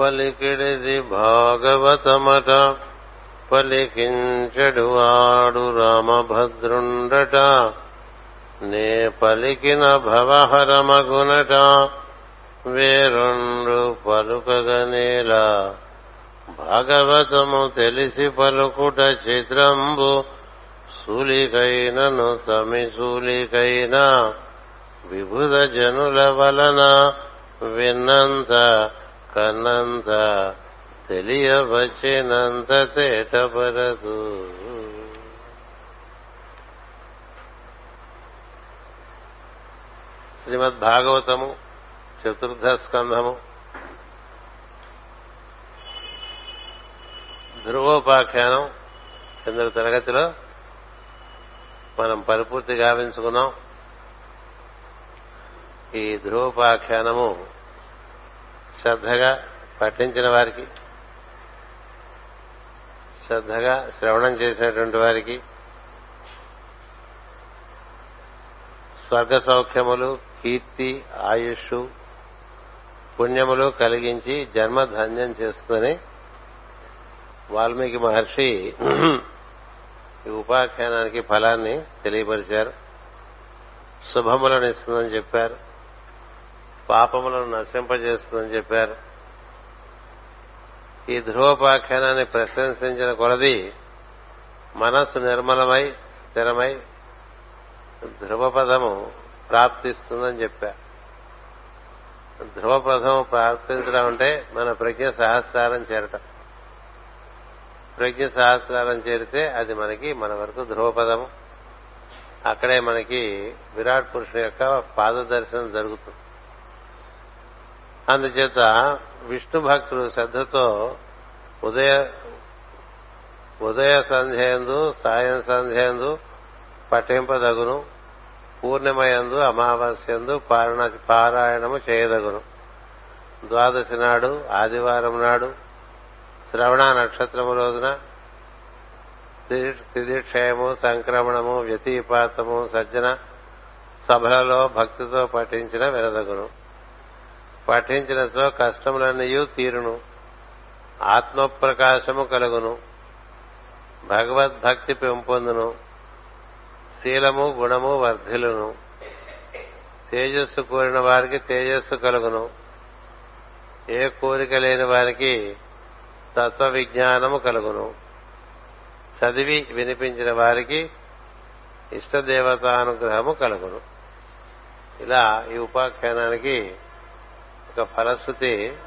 పలికిడిది భాగవతమట. పలికించడు వాడు రామభద్రుండట. నే పలికిన భవహరమగునట. వేరుండు పలుకగనేలా. భాగవతము తెలిసి పలుకుట చిత్రంబు. సూలికైనను తమి సూలికైన. విభుద జనుల వలన విన్నంత కన్నంత తెలియవచ్చినంత తేటపరదు శ్రీమద్ భాగవతము చతుర్థ స్కంధము ధ్రువోపాఖ్యానం కింద తరగతిలో మనం పరిపూర్తి గావించుకున్నాం. ఈ ధ్రువోపాఖ్యానము శ్రద్ధగా పఠించిన వారికి శ్రద్ధగా శ్రవణం చేసినటువంటి వారికి స్వర్గ సౌఖ్యములు కీర్తి ఆయుష్ పుణ్యములు కలిగించి జన్మ ధన్యం చేస్తుందని వాల్మీకి మహర్షి ఈ ఉపాఖ్యానానికి ఫలాన్ని తెలియపరిచారు. శుభములను ఇస్తుందని చెప్పారు. పాపములను నశింపజేస్తుందని చెప్పారు. ఈ ధ్రువోపాఖ్యానాన్ని ప్రశంసించిన కొలది మనస్సు నిర్మలమై స్థిరమై ధ్రువపదము ప్రాప్తిస్తుందని చెప్పారు ధ్రువపదము ప్రాప్తించడం అంటే మన ప్రజ్ఞ సహస్రారం చేరటం. ప్రజ్ఞ సహస్రారం చేరితే అది మనకి మన వరకు ధ్రువపదము. అక్కడే మనకి విరాట్ పురుషుని యొక్క పాద దర్శనం జరుగుతుంది. అందుచేత విష్ణు భక్తుడు శ్రద్ధతో ఉదయ ఉదయ సంధ్యందు సాయం సంధ్యందు పఠింపదగును. పూర్ణిమయందు అమావాస్యందు పారాయణము చేయదగును. ద్వాదశి నాడు ఆదివారం నాడు శ్రవణ నక్షత్రము రోజున తిదిక్షయము సంక్రమణము వ్యతిపాతము సజ్జన సభలలో భక్తితో పఠించిన వినదగును పఠించినతో కష్టములన్నయూ తీరును. ఆత్మప్రకాశము కలుగును. భగవద్భక్తి పెంపొందును. శీలము గుణము వర్ధిలును తేజస్సు కోరిన వారికి తేజస్సు కలుగును. ఏ కోరిక లేని వారికి తత్వ విజ్ఞానము కలుగును. చదివి వినిపించిన వారికి ఇష్టదేవతానుగ్రహము కలుగును. ఇలా ఈ ఉపాఖ్యానానికి ఒక ఫలశ్రుతి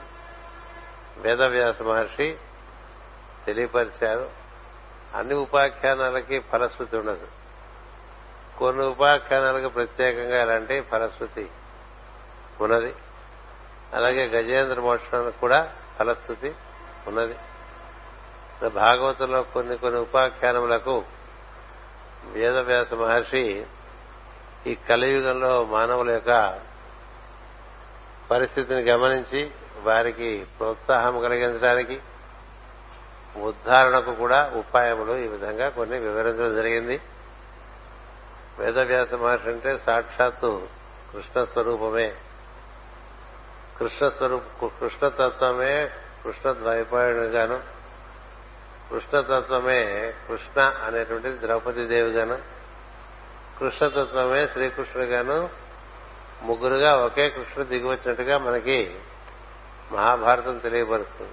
వేదవ్యాస మహర్షి తెలియపరిచారు. అన్ని ఉపాఖ్యానాలకి ఫలశ్రుతి ఉండదు. కొన్ని ఉపాఖ్యానాలకు ప్రత్యేకంగా ఇలాంటి ఫలశ్రుతి ఉన్నది. అలాగే గజేంద్ర మోక్షానికి కూడా ఫలశ్రుతి ఉన్నది. భాగవతంలో కొన్ని కొన్ని ఉపాఖ్యానములకు వేదవ్యాస మహర్షి ఈ కలియుగంలో మానవుల యొక్క పరిస్థితిని గమనించి వారికి ప్రోత్సాహం కలిగించడానికి ఉద్ధారణకు కూడా ఉపాయములు ఈ విధంగా కొన్ని వివరించడం జరిగింది. వేదవ్యాస మహర్షి అంటే సాక్షాత్తు కృష్ణ స్వరూపమే కృష్ణ స్వరూప కృష్ణతత్వమే కృష్ణ ద్వైపాయుడుగాను కృష్ణతత్వమే కృష్ణ అనేటువంటిది ద్రౌపది దేవిగాను కృష్ణతత్వమే శ్రీకృష్ణుడుగాను ముగ్గురుగా ఒకే కృష్ణుడు దిగివచ్చినట్టుగా మనకి మహాభారతం తెలియపరుస్తుంది.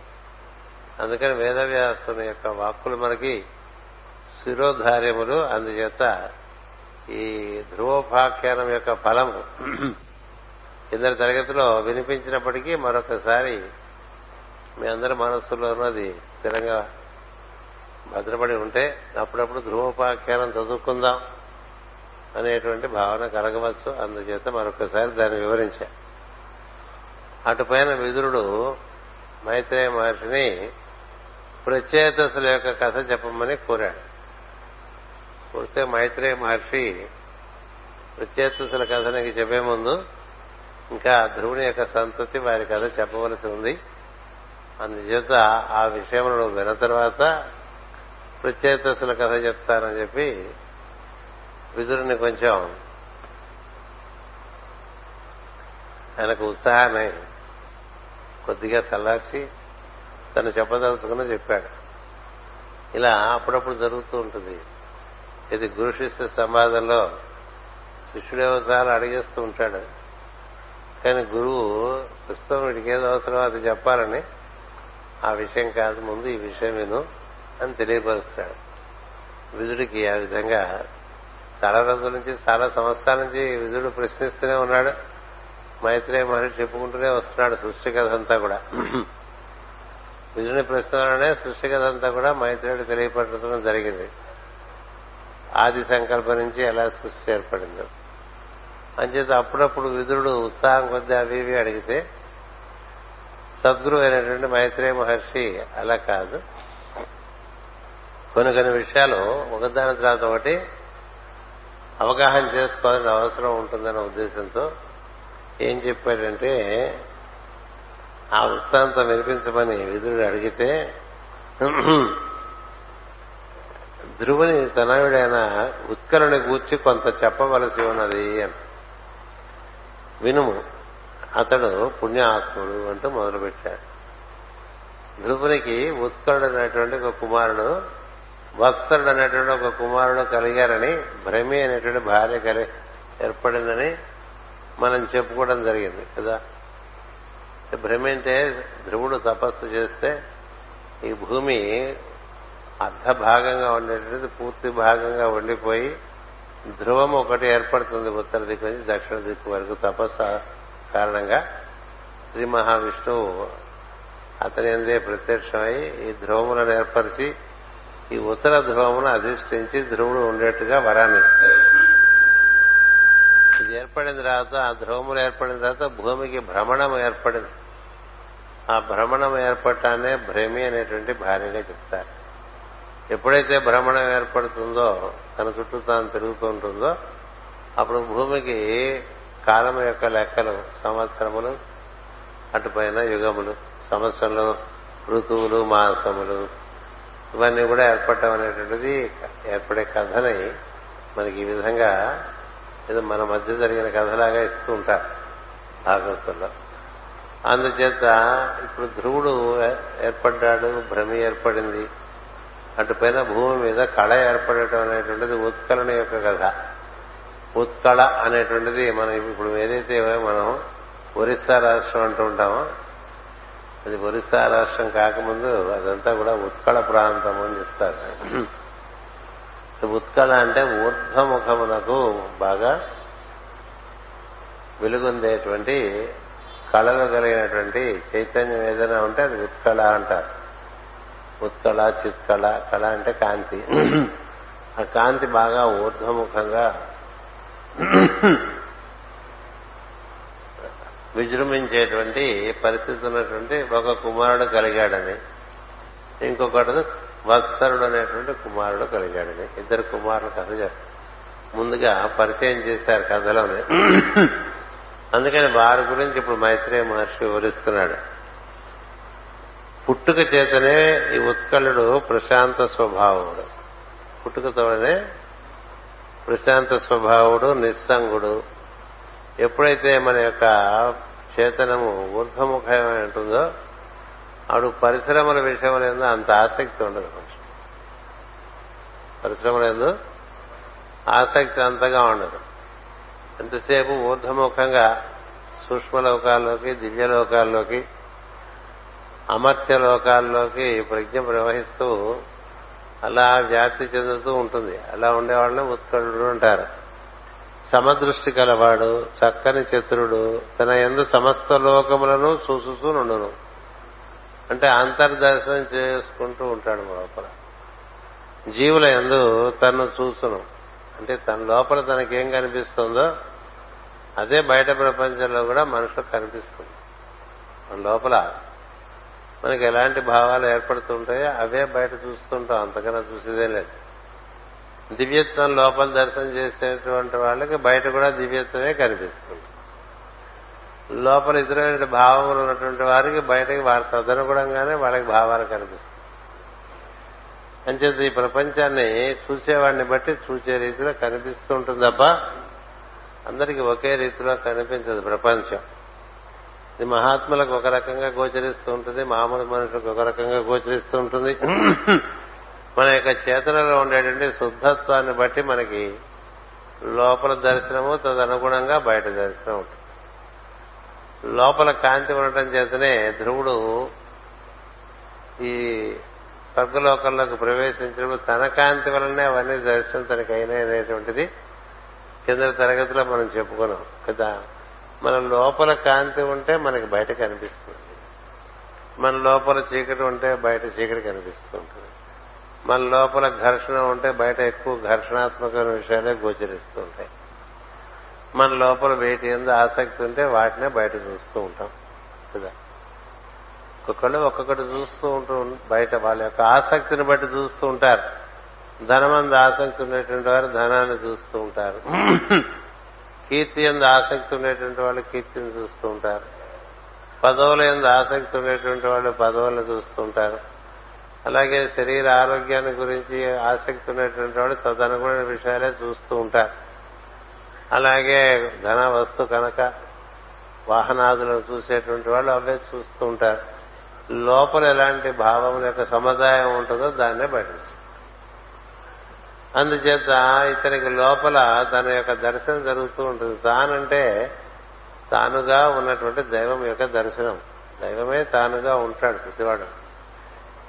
అందుకని వేదవ్యాసుని యొక్క వాక్కులు మనకి శిరోధార్యములు. అందుచేత ఈ ధ్రువోపాఖ్యానం యొక్క ఫలము ఇద్దరు తరగతిలో వినిపించినప్పటికీ మరొకసారి మీ అందరి మనస్సులో ఉన్నది స్థిరంగా భద్రపడి ఉంటే అప్పుడప్పుడు ధ్రువోపాఖ్యానం చదువుకుందాం. అనేటువంటి భావన కలగవచ్చు. అందుచేత మరొకసారి దాన్ని వివరించా. అటుపైన విదురుడు మైత్రేయ మహర్షిని ప్రత్యేతసుల యొక్క కథ చెప్పమని కోరాడు. కోరితే మైత్రేయ మహర్షి ప్రత్యేతసుల కథ నీకు చెప్పే ముందు ఇంకా ధ్రువుని యొక్క సంతతి వారి కథ చెప్పవలసి ఉంది. అందుచేత ఆ విషయంలో విన్న తర్వాత ప్రత్యేతసుల కథ చెప్తానని చెప్పి విదురుని కొంచెం ఆయనకు ఉత్సాహాన్ని కొద్దిగా చల్లార్చి తను చెప్పదలుచుకుని చెప్పాడు. ఇలా అప్పుడప్పుడు జరుగుతూ ఉంటుంది. ఇది గురు శిష్య సంవాదంలో శిష్యుడేవో చాలా అడిగేస్తూ ఉంటాడు. కానీ గురువు ప్రస్తుతం వీడికి ఏదో అవసరం అది చెప్పాలని ఆ విషయం కాదు ముందు ఈ విషయం విను అని తెలియపరుస్తాడు. విధుడికి ఆ విధంగా చాలా రోజుల నుంచి చాలా సంవత్సరాల నుంచి విధుడు ప్రశ్నిస్తూనే ఉన్నాడు. మైత్రేయ మహర్షి చెప్పుకుంటూనే వస్తున్నాడు సృష్టి కథ అంతా కూడా. విధుని ప్రశ్నలోనే సృష్టి కథ అంతా కూడా మైత్రేయుడు తెలియపరచడం జరిగింది. ఆది సంకల్పం నుంచి ఎలా సృష్టి ఏర్పడిందో. అంచేత అప్పుడప్పుడు విధుడు ఉత్సాహం కొద్దీ అవి ఇవి అడిగితే సద్గురు అయినటువంటి మైత్రేయ మహర్షి అలా కాదు. కొన్ని కొన్ని విషయాలు ఒకదాని తర్వాత ఒకటి అవగాహన చేసుకోవాల్సిన అవసరం ఉంటుందన్న ఉద్దేశంతో ఏం చెప్పాడంటే ఆ వృత్తాంతం వినిపించమని విదురుడు అడిగితే ధ్రువుని తనయుడైన ఉత్కలని గూర్చి కొంత చెప్పవలసి ఉన్నది అని. వినుము. అతడు పుణ్యాత్ముడు అంటూ మొదలుపెట్టాడు. ధ్రువునికి ఉత్కరుడు అనేటువంటి ఒక కుమారుడు వత్సరుడు అనేటువంటి ఒక కుమారుడు కలిగారని భ్రమి అనేటువంటి భార్య కలి ఏర్పడిందని మనం చెప్పుకోవడం జరిగింది కదా? భ్రమి అంటే ధ్రువుడు తపస్సు చేస్తే ఈ భూమి అర్ధ భాగంగా ఉండేటువంటిది పూర్తి భాగంగా ఉండిపోయి ధ్రువం ఒకటి ఏర్పడుతుంది ఉత్తర దిక్కు నుంచి దక్షిణ దిక్కు వరకు తపస్సు కారణంగా. శ్రీ మహావిష్ణువు అతని అందే ప్రత్యక్షమై ఈ ధ్రువములను ఏర్పరిచి ఈ ఉత్తర ధ్రువమును అధిష్ఠించి ధ్రువుడు ఉండేట్టుగా వరాన్ని. ఇది ఏర్పడిన తర్వాత ఆ ధ్రువములు ఏర్పడిన తర్వాత భూమికి భ్రమణం ఏర్పడింది. ఆ భ్రమణం ఏర్పడటానే భ్రమి అనేటువంటి భార్యగా చెప్తారు. ఎప్పుడైతే భ్రమణం ఏర్పడుతుందో తన చుట్టూ తాను తిరుగుతూ ఉంటుందో అప్పుడు భూమికి కాలం యొక్క లెక్కలు సంవత్సరములు అటుపైన యుగములు సంవత్సరంలో ఋతువులు మాసములు ఇవన్నీ కూడా ఏర్పడటం అనేటువంటిది ఏర్పడే కథని మనకి ఈ విధంగా ఏదో మన మధ్య జరిగిన కథలాగా ఇస్తూ ఉంటారు భాగవతుల్లో అందుచేత ఇప్పుడు ధ్రువుడు ఏర్పడ్డాడు భ్రమి ఏర్పడింది. అటుపైన భూమి మీద కళ ఏర్పడటం అనేటువంటిది ఉత్కళని యొక్క కథ. ఉత్కళ అనేటువంటిది మనం ఇప్పుడు ఏదైతే మనం ఒరిస్సా రాష్ట్రం అంటూ ఉంటామో అది ఒరిస్సా రాష్ట్రం కాకముందు అదంతా కూడా ఉత్కళ ప్రాంతం అని చెప్తారు. ఉత్కళ అంటే ఊర్ధ్వముఖమునకు బాగా వెలుగుందేటువంటి కళలు కలిగినటువంటి చైతన్యం ఏదైనా ఉంటే అది ఉత్కళ అంటారు. ఉత్కళ చిత్కళ కళ అంటే కాంతి. ఆ కాంతి బాగా ఊర్ధ్వముఖంగా విజృంభించేటువంటి పరిస్థితి ఉన్నటువంటి ఒక కుమారుడు కలిగాడని ఇంకొకటి వత్సరుడు అనేటువంటి కుమారుడు కలిగాడని ఇద్దరు కుమారులు కథ చేస్తారు ముందుగా పరిచయం చేశారు కథలోనే. అందుకని వారి గురించి ఇప్పుడు మైత్రేయ మహర్షి వివరిస్తున్నాడు. పుట్టుక చేతనే ఈ ఉత్కళుడు ప్రశాంత స్వభావుడు. పుట్టుకతోనే ప్రశాంత స్వభావుడు నిస్సంగుడు. ఎప్పుడైతే మన యొక్క చేతనము ఊర్ధముఖమై ఉంటుందో అప్పుడు పరిశ్రమల విషయంలో అంత ఆసక్తి ఉండదు కొంచెం. పరిశ్రమల ఆసక్తి అంతగా ఉండదు. ఎంతసేపు ఊర్ధముఖంగా సూక్ష్మలోకాల్లోకి దివ్యలోకాల్లోకి అమర్త్య లోకాల్లోకి ప్రజ్ఞ ప్రవహిస్తూ అలా వ్యాప్తి చెందుతూ ఉంటుంది. అలా ఉండేవాళ్ళని ఉత్కళుడు అంటారు. సమదృష్టి కలవాడు చక్కని చతురుడు తన ఎందు సమస్త లోకములను చూసుతూ నుండును. అంటే అంతర్దర్శనం చేసుకుంటూ ఉంటాడు లోపల. జీవుల ఎందు తను చూసును అంటే తన లోపల తనకేం కనిపిస్తుందో అదే బయట ప్రపంచంలో కూడా మనుషులకు కనిపిస్తుంది. మన లోపల మనకి ఎలాంటి భావాలు ఏర్పడుతుంటాయో అవే బయట చూస్తుంటాం. అంతకన్నా చూసేదే లేదు. దివ్యత్వం లోపల దర్శనం చేసేటువంటి వాళ్ళకి బయట కూడా దివ్యత్వమే కనిపిస్తుంది. లోపల ఇతరమైన భావములు ఉన్నటువంటి వారికి బయటకి వారి తదనుగుణంగానే వాళ్ళకి భావాలు కనిపిస్తుంది అంచేత ఈ ప్రపంచాన్ని చూసేవాడిని బట్టి చూసే రీతిలో కనిపిస్తూ ఉంటుంది తప్ప అందరికీ ఒకే రీతిలో కనిపించదు ప్రపంచం. ఇది మహాత్ములకు ఒక రకంగా గోచరిస్తూ ఉంటుంది మామూలు మనుషులకు ఒక రకంగా గోచరిస్తూ ఉంటుంది. మన యొక్క చేతనలో ఉండేటువంటి శుద్ధత్వాన్ని బట్టి మనకి లోపల దర్శనము తదనుగుణంగా బయట దర్శనం ఉంటుంది. లోపల కాంతి ఉండటం చేతనే ధ్రువుడు ఈ స్వర్గలోకంలోకి ప్రవేశించినప్పుడు తన కాంతి వలనే అవన్నీ దర్శనం తనకి అయినాయి అనేటువంటిది కింద తరగతిలో మనం చెప్పుకున్నాం కదా. మన లోపల కాంతి ఉంటే మనకి బయట కనిపిస్తుంది. మన లోపల చీకటి ఉంటే బయట చీకటి కనిపిస్తూ ఉంటుంది. మన లోపల ఘర్షణ ఉంటే బయట ఎక్కువ ఘర్షణాత్మకమైన విషయాలే గోచరిస్తూ ఉంటాయి. మన లోపల వేటి ఎందు ఆసక్తి ఉంటే వాటినే బయట చూస్తూ ఉంటాం. కదా? ఒక్కొక్కళ్ళు ఒక్కొక్కటి చూస్తూ ఉంటూ బయట వాళ్ళ యొక్క ఆసక్తిని బట్టి చూస్తూ ఉంటారు. ధనమంద ఆసక్తి ఉండేటువంటి వారు ధనాన్ని చూస్తూ ఉంటారు. కీర్తి ఎందు ఆసక్తి ఉండేటువంటి వాళ్ళు కీర్తిని చూస్తూ ఉంటారు. పదవుల ఎందు ఆసక్తి ఉండేటువంటి వాళ్ళు పదవులను చూస్తూ ఉంటారు. అలాగే శరీర ఆరోగ్యాన్ని గురించి ఆసక్తి ఉన్నటువంటి వాడు తదనుగుణ విషయాలే చూస్తూ ఉంటారు. అలాగే ధన వస్తు కనుక వాహనాదులను చూసేటువంటి వాళ్ళు అవే చూస్తూ ఉంటారు. లోపల ఎలాంటి భావం యొక్క సముదాయం ఉంటుందో దాన్నే బయట అందుచేత ఇతనికి లోపల తన యొక్క దర్శనం జరుగుతూ ఉంటుంది. తానంటే తానుగా ఉన్నటువంటి దైవం యొక్క దర్శనం. దైవమే తానుగా ఉంటాడు ప్రతివాడు.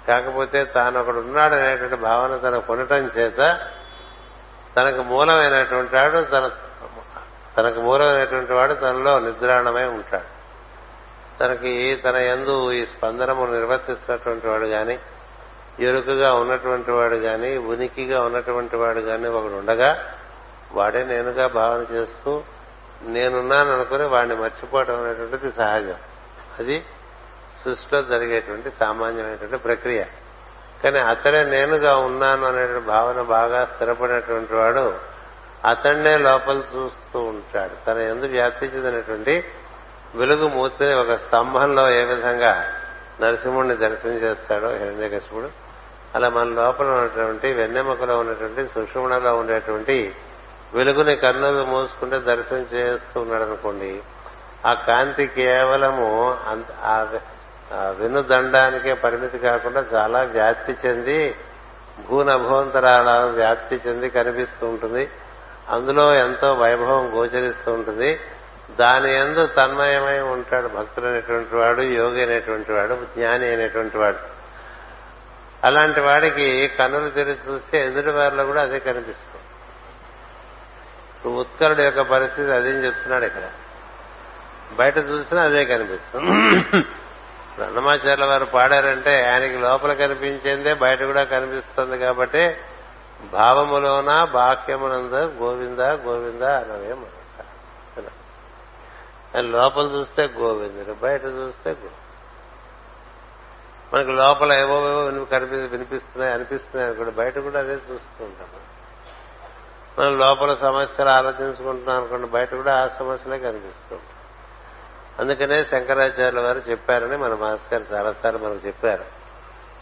కాకపోతే తాను ఒకడు ఉన్నాడు అనేటువంటి భావన తనకు కొనటం చేత తనకు మూలమైనటువంటి వాడు తన తనకు మూలమైనటువంటి వాడు తనలో నిద్రాణమై ఉంటాడు. తనకి తన ఎందు ఈ స్పందనము నిర్వర్తిస్తున్నటువంటి వాడు గాని ఎరుకగా ఉన్నటువంటి వాడు గాని ఉనికిగా ఉన్నటువంటి వాడు గాని ఒకడు ఉండగా వాడే నేనుగా భావన చేస్తూ నేనున్నాను అనుకుని వాడిని మర్చిపోవడం అనేటువంటిది సహజం. అది సృష్టిలో జరిగేటువంటి సామాన్యమైనటువంటి ప్రక్రియ. కానీ అతడే నేనుగా ఉన్నాను అనేటువంటి భావన బాగా స్థిరపడినటువంటి వాడు అతన్నే లోపల చూస్తూ ఉంటాడు. తన ఎందు వ్యాప్తి చెందినటువంటి వెలుగు మూర్తిని ఒక స్తంభంలో ఏ విధంగా నరసింహుడిని దర్శనం చేస్తాడో హిరణ్యకశిపుడు అలా మన లోపల ఉన్నటువంటి వెన్నెముకలో ఉన్నటువంటి సుషుమణలో ఉండేటువంటి వెలుగుని కన్నులు మూసుకుంటే దర్శనం చేస్తూ ఉన్నాడు అనుకోండి ఆ కాంతి కేవలము ఆ వినుదండానికే పరిమితి కాకుండా చాలా వ్యాప్తి చెంది భూనభోంతరాల వ్యాప్తి చెంది కనిపిస్తూ ఉంటుంది. అందులో ఎంతో వైభవం గోచరిస్తూ ఉంటుంది. దాని ఎందు తన్మయమై ఉంటాడు భక్తుడైనటువంటి వాడు యోగి అయినటువంటి వాడు జ్ఞాని అయినటువంటి వాడు. అలాంటి వాడికి కన్నులు తెరిచి చూస్తే ఎదుటి వారిలో కూడా అదే కనిపిస్తుంది. ఇప్పుడు ఉత్కరుడు యొక్క పరిస్థితి అదేం చెప్తున్నాడు ఇక్కడ? బయట చూసినా అదే కనిపిస్తుంది. అన్నమాచార్యుల వారు పాడారంటే ఆయనకి లోపల కనిపించేదే బయట కూడా కనిపిస్తుంది కాబట్టి భావములోన బాక్యమునంద గోవింద గోవింద అనవే ఆయన లోపల చూస్తే గోవిందుడు బయట చూస్తే గోవింద మనకి లోపల ఏవో కనిపి వినిపిస్తున్నాయి అనిపిస్తున్నాయి అనుకోండి బయట కూడా అదే చూస్తుంటాం మనం. లోపల సమస్యలు ఆలోచించుకుంటున్నాం అనుకోండి బయట కూడా ఆ సమస్యలే కనిపిస్తుంటాం అందుకనే శంకరాచార్యుల వారు చెప్పారని మన మాస్టర్ చాలాసార్లు మనకు చెప్పారు.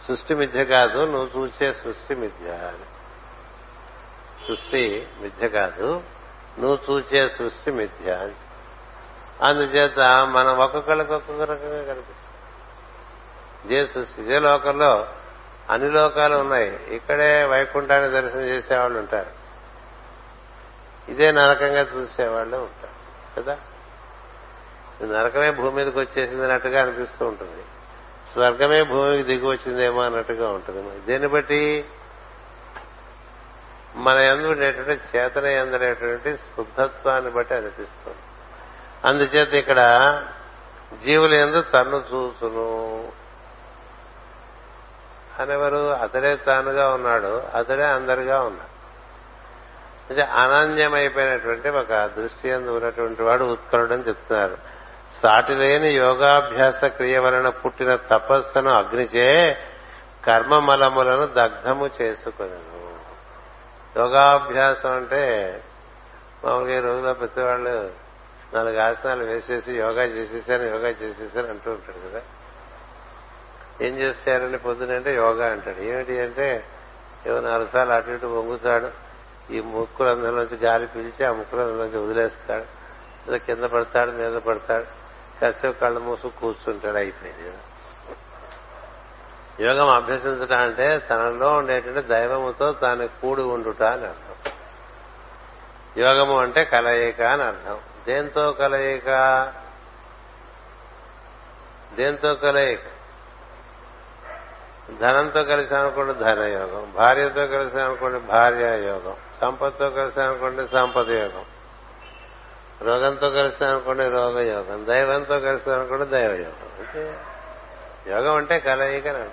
సృష్టి మిథ్య కాదు నువ్వు చూసే సృష్టి మిథ్య అని. సృష్టి మిథ్య కాదు నువ్వు చూసే సృష్టి మిథ్య అని. అందుచేత మనం ఒక్కొక్కళ్ళకి ఒక్కొక్క రకంగా కనిపిస్తుంది. ఇదే సృష్టి ఇదే లోకంలో అన్ని లోకాలు ఉన్నాయి. ఇక్కడే వైకుంఠాన్ని దర్శనం చేసేవాళ్ళు ఉంటారు. ఇదే నరకంగా చూసేవాళ్ళు ఉంటారు. కదా? నరకమే భూమి మీదకి వచ్చేసింది అన్నట్టుగా అనిపిస్తూ ఉంటుంది. స్వర్గమే భూమికి దిగి వచ్చిందేమో అన్నట్టుగా ఉంటుంది. దీన్ని బట్టి మన ఎందు ఉండేటువంటి చేతన ఎందనేటువంటి శుద్ధత్వాన్ని బట్టి అనిపిస్తుంది. అందుచేత ఇక్కడ జీవులు ఎందు తన్ను చూసును అనేవారు అతడే తానుగా ఉన్నాడు అతడే అందరిగా ఉన్నాడు. అంటే అనన్యమైపోయినటువంటి ఒక దృష్టి ఎందు ఉన్నటువంటి వాడు ఉత్కరుడని చెప్తున్నారు. సాటి లేని యోగాభ్యాస క్రియ వలన పుట్టిన తపస్సును అగ్నిచే కర్మమలములను దగ్ధము చేసుకున్నాను యోగాభ్యాసం అంటే మామూలుగా ఈ రోజుల్లో ప్రతి వాళ్ళు నాలుగు ఆసనాలు వేసేసి యోగా చేసేసాను యోగా చేసేసాను అంటూ ఉంటాడు కదా. ఏం చేస్తారని పొద్దునంటే యోగా అంటాడు. ఏమిటి అంటే ఏవో నాలుగు సార్లు అటు ఇటు వంగుతాడు ఈ ముక్కులందరిలోంచి గాలి పీల్చి ఆ ముక్కులందరిలోంచి వదిలేస్తాడు. ఏదో కింద పడతాడు మీద పడతాడు. కాసేపు కళ్ళు మూసు కూర్చుంటాడు అయిపోయింది. కదా. యోగం అభ్యసించట అంటే తనలో ఉండేటువంటి దైవముతో తాను కూడి ఉండుట అని అర్థం. యోగము అంటే కలయిక అని అర్థం. దేంతో కలయిక? దేంతో కలయిక? ధనంతో కలిసి అనుకోండి ధనయోగం భార్యతో కలిసి అనుకోండి భార్య యోగం సంపత్తో కలిసి అనుకోండి సంపద యోగం రోగంతో కలిసి అనుకోండి రోగ యోగం దైవంతో కలిసి అనుకోండి దైవ యోగం అంటే యోగం అంటే కలయిక అని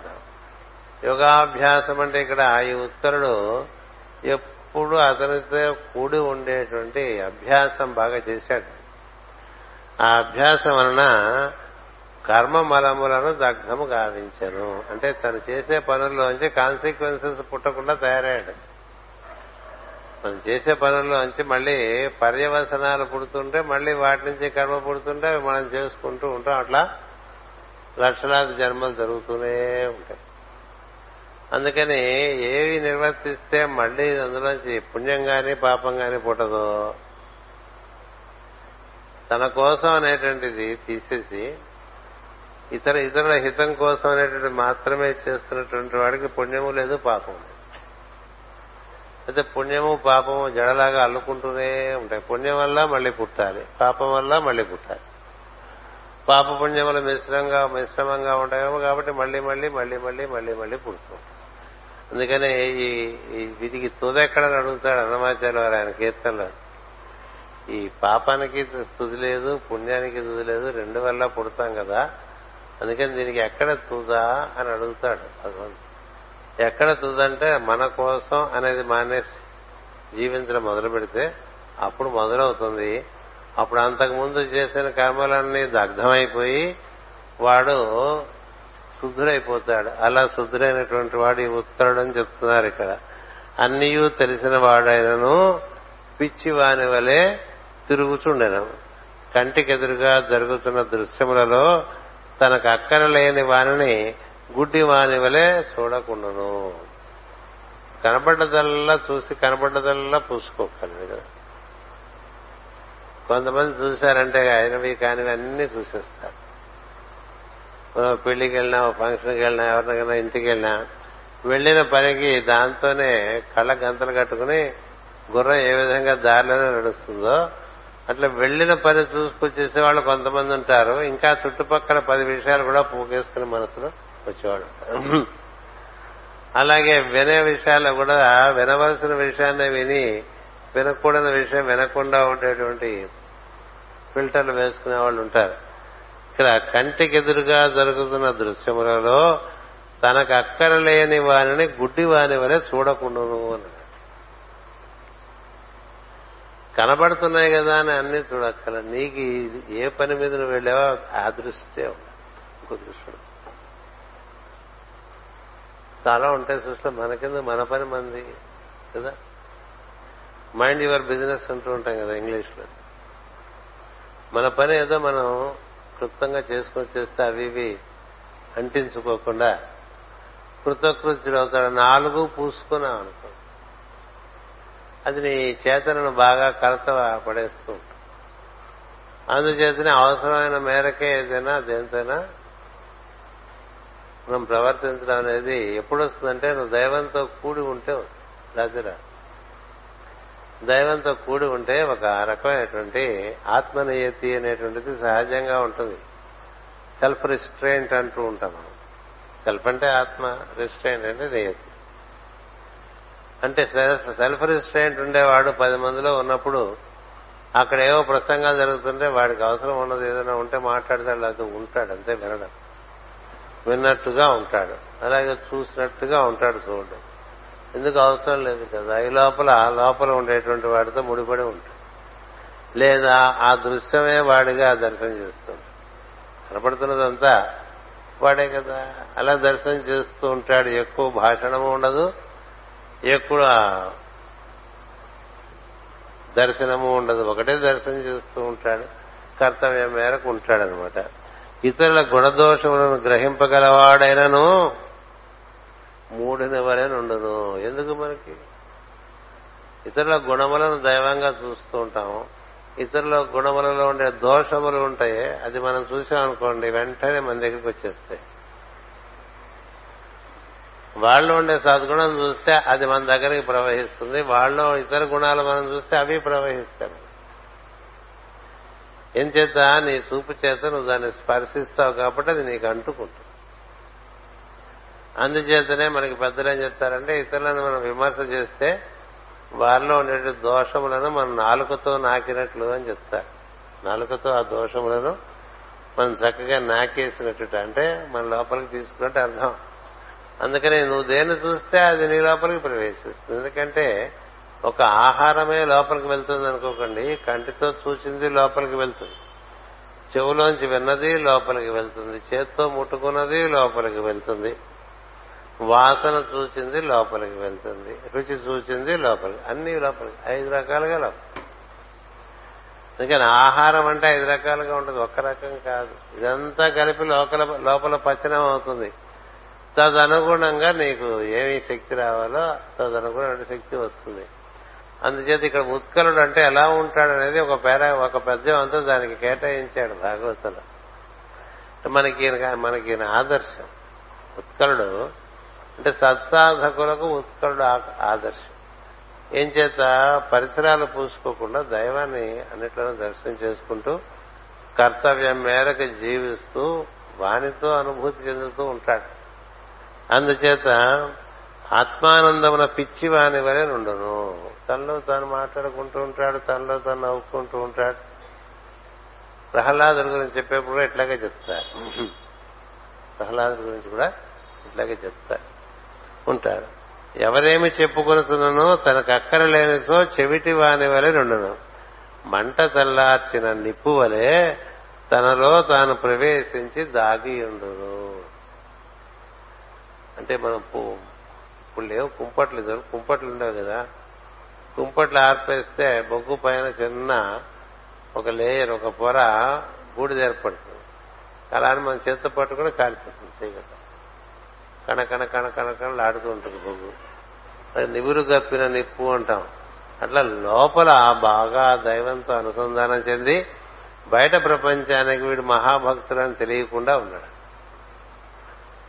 యోగాభ్యాసం అంటే ఇక్కడ ఈ ఉత్తరుడు ఎప్పుడు అతనితో కూడి ఉండేటువంటి అభ్యాసం బాగా చేశాడు. ఆ అభ్యాసం వలన కర్మ మలములను దగ్ధము గావించను. అంటే తను చేసే పనుల్లోంచి కాన్సిక్వెన్సెస్ పుట్టకుండా తయారయ్యాడు. మనం చేసే పనుల్లో నుంచి మళ్ళీ పర్యవసనాలు పుడుతుంటే మళ్ళీ వాటి నుంచి కర్మ పుడుతుంటే మనం చేసుకుంటూ ఉంటాం. అట్లా లక్షలాది జన్మలు జరుగుతూనే ఉంటాయి. అందుకని ఏవి నిర్వర్తిస్తే మళ్ళీ అందులోంచి పుణ్యం గాని పాపం గాని పుట్టదో తన కోసం అనేటువంటిది తీసేసి ఇతర ఇతరుల హితం కోసం అనేటువంటి మాత్రమే చేస్తున్నటువంటి వాడికి పుణ్యము లేదు పాపం లేదు. అయితే పుణ్యము పాపము జడలాగా అల్లుకుంటూనే ఉంటాయి. పుణ్యం వల్ల మళ్ళీ పుట్టాలి. పాపం వల్ల మళ్ళీ పుట్టాలి. పాప పుణ్యములు మిశ్రంగా మిశ్రమంగా ఉంటాయి కాబట్టి మళ్ళీ మళ్ళీ మళ్ళీ మళ్ళీ మళ్ళీ మళ్ళీ పుడుతూ అందుకనే ఈ ఈ వీటికి తుదెక్కడని అడుగుతాడు అన్నమాచార్య వారు ఆయన కీర్తనలో. ఈ పాపానికి తుది లేదు పుణ్యానికి తుది లేదు రెండు వల్ల పుడతాం కదా. అందుకని దీనికి ఎక్కడ తుదా అని అడుగుతాడు భగవంతుడు. ఎక్కడ తుదంటే మన కోసం అనేది మానేసి జీవించడం మొదలు పెడితే అప్పుడు మొదలవుతుంది. అప్పుడు అంతకుముందు చేసిన కర్మలన్నీ దగ్ధమైపోయి వాడు శుద్ధుడైపోతాడు. అలా శుద్ధుడైనటువంటి వాడు ఈ ఉత్తరుడు అని చెప్తున్నారు ఇక్కడ. అన్నీయూ తెలిసిన వాడైనను పిచ్చి వాని వలె తిరుగుచుండెను. కంటికెదురుగా జరుగుతున్న దృశ్యములలో తనకు అక్కర లేని వానిని గుడ్డి వాని వలె చూడకుండాను. చూసి కనపడ్డదల్లా పూసుకోగలడు కదా కొంతమంది చూశారంటే అయినవి కానివి అన్ని చూసేస్తారు. పెళ్ళికి వెళ్ళినా ఫంక్షన్కి వెళ్ళినా ఎవరినైనా ఇంటికి వెళ్ళినా వెళ్ళిన పనికి దాంతోనే కళ్ళ గంతలు కట్టుకుని గుర్రం ఏ విధంగా దారిలోనే నడుస్తుందో అట్లా వెళ్ళిన పని చూసుకొచ్చేసే వాళ్ళు కొంతమంది ఉంటారు. ఇంకా చుట్టుపక్కల పది విషయాలు కూడా పూకేసుకుని మనసులో వచ్చేవాడు అలాగే వినే విషయాలు కూడా వినవలసిన విషయాన్ని విని వినకూడని విషయం వినకుండా ఉండేటువంటి ఫిల్టర్లు వేసుకునే వాళ్ళు ఉంటారు. ఇక్కడ కంటికెదురుగా జరుగుతున్న దృశ్యములలో తనకు అక్కరలేని వారిని గుడ్డి వాని వలె చూడకుండా అని. కనబడుతున్నాయి కదా అని అన్ని చూడక్కల నీకు ఏ పని మీద నువ్వు వెళ్ళావో ఆ దృష్టి ఇంకో దృష్టి చాలా ఉంటాయి సృష్టిలో. మనకింద మన పని మంది. కదా? మైండ్ యువర్ బిజినెస్ అంటూ ఉంటాం కదా ఇంగ్లీష్లో మన పని ఏదో మనం క్లుప్తంగా చేసుకొని చేస్తే అవి ఇవి అంటించుకోకుండా కృతకృత్యుడు ఒక నాలుగు పూసుకున్నాం అనుకో. అది నీ చేతనను బాగా కలత పడేస్తూ ఉంటుంది అందుచేతనే అవసరమైన మేరకే ఏదైనా దేనితోనా మనం ప్రవర్తించడం అనేది ఎప్పుడు వస్తుందంటే నువ్వు దైవంతో కూడి ఉంటే వస్తుంది. రాజురా దైవంతో కూడి ఉంటే ఒక రకమైనటువంటి ఆత్మనియతి అనేటువంటిది సహజంగా ఉంటుంది. సెల్ఫ్ రిస్ట్రెయింట్ అంటూ ఉంటాం మనం. సెల్ఫ్ అంటే ఆత్మ రిస్ట్రెయింట్ అంటే నియతి. అంటే సెల్ఫ్ సెల్ఫ్ రిస్ట్రెయింట్ ఉండేవాడు పది మందిలో ఉన్నప్పుడు అక్కడ ఏవో ప్రసంగాలు జరుగుతుంటే వాడికి అవసరం ఉన్నది ఏదైనా ఉంటే మాట్లాడతాడు లేకపోతే ఉంటాడు అంతే వినడం. విన్నట్టుగా ఉంటాడు. అలాగే చూసినట్టుగా ఉంటాడు చూడడం ఎందుకు అవసరం లేదు కదా? ఈ లోపల లోపల ఉండేటువంటి వాడితో ముడిపడి ఉంటాడు. లేదా ఆ దృశ్యమే వాడిగా దర్శనం చేస్తుంది. కనపడుతున్నదంతా వాడే కదా. అలా దర్శనం చేస్తూ ఉంటాడు. ఎక్కువ భాషణము ఉండదు. ఎక్కువ దర్శనము ఉండదు. ఒకటే దర్శనం చేస్తూ ఉంటాడు. కర్తవ్యం మేరకు ఉంటాడనమాట. ఇతరుల గుణదోషములను గ్రహింపగలవాడైనను మూడిన వలె ఉండదు. ఎందుకు మనకి? ఇతరుల గుణములను దైవంగా చూస్తూ ఉంటాము. ఇతరుల గుణములలో ఉండే దోషములు ఉంటాయి. అది మనం చూసామనుకోండి వెంటనే మన దగ్గరికి వచ్చేస్తాయి. వాళ్ళు ఉండే సద్గుణం చూస్తే అది మన దగ్గరికి ప్రవహిస్తుంది. వాళ్ళు ఇతర గుణాలు మనం చూస్తే అవి ప్రవహిస్తాయి. ఏం చేత నీ చూపు చేత నువ్వు దాన్ని స్పర్శిస్తావు కాబట్టి అది నీకు అంటుకుంటుంది. అందుచేతనే మనకి పెద్దలు ఏం చెప్తారంటే ఇతరులను మనం విమర్శ చేస్తే వారిలో ఉండే దోషములను మనం నాలుకతో నాకినట్లు అని చెప్తారు. నాలుకతో ఆ దోషములను మనం చక్కగా నాకేసినట్టు అంటే మన లోపలికి తీసుకున్నట్టు అర్థం. అందుకని నువ్వు దేన్ని చూస్తే అది నీ లోపలికి ప్రవేశిస్తుంది. ఎందుకంటే ఒక ఆహారమే లోపలికి వెళ్తుంది అనుకోకండి. కంటితో చూసింది లోపలికి వెళ్తుంది. చెవులోంచి విన్నది లోపలికి వెళ్తుంది. చేత్తో ముట్టుకున్నది లోపలికి వెళ్తుంది. వాసన చూచింది లోపలికి వెళ్తుంది. రుచి చూచింది లోపలికి అన్ని లోపలికి. ఐదు రకాలుగా లోపలికి అందుకని ఆహారం అంటే ఐదు రకాలుగా ఉంటుంది. ఒక్క రకం కాదు. ఇదంతా కలిపి లోపల లోపల పచనం అవుతుంది. తదనుగుణంగా నీకు ఏమి శక్తి రావాలో తదనుగుణమైన శక్తి వస్తుంది. అందుచేత ఇక్కడ ఉత్కలుడు అంటే ఎలా ఉంటాడనేది ఒక పేర ఒక పద్యం అంతా దానికి కేటాయించాడు భాగవతంలో. మనకి మనకి ఆదర్శం. ఉత్కలుడు అంటే సత్సాధకులకు ఉత్కలుడు ఆదర్శం. ఏం చేత పరిసరాలు పూసుకోకుండా దైవాన్ని అన్నిట్లోనూ దర్శనం చేసుకుంటూ కర్తవ్యం మేరకు జీవిస్తూ వానితో అనుభూతి చెందుతూ ఉంటాడు. అందుచేత ఆత్మానందమున పిచ్చి వాని వలె నుండును తనలో తాను మాట్లాడుకుంటూ ఉంటాడు తనలో తను నవ్వుకుంటూ ఉంటాడు. ప్రహ్లాదుడి గురించి చెప్పేప్పుడు కూడా ఇట్లాగే చెప్తారు. ప్రహ్లాదుడి గురించి కూడా ఇట్లాగే చెప్తారు. ఉంటాడు. ఎవరేమి చెప్పుకొనుతున్ననో తనకు అక్కర లేనిసో చెవిటి వాని వలె రెండును. మంట చల్లార్చిన నిప్పు వలె తనలో తాను ప్రవేశించి దాగి ఉండును. అంటే మనం ఇప్పుడు లేవు కుంపట్లు ఇద్దరు. కుంపట్లు ఉండవు కదా. కుంపట్లు ఆర్పేస్తే బొగ్గు పైన చిన్న ఒక లేయర్ ఒక పొర బూడిద ఏర్పడుతుంది. అలానే మన చేత పట్టుకుని కాలిపోతుంది చేయగలం కణ కణ కణ కణ కణలాడుతూ ఉంటుంది బొగ్గు. అది నివురు గప్పిన నిప్పు అంటాం. అట్లా లోపల బాగా దైవంతో అనుసంధానం చెంది బయట ప్రపంచానికి వీడు మహాభక్తులని తెలియకుండా ఉన్నాడు.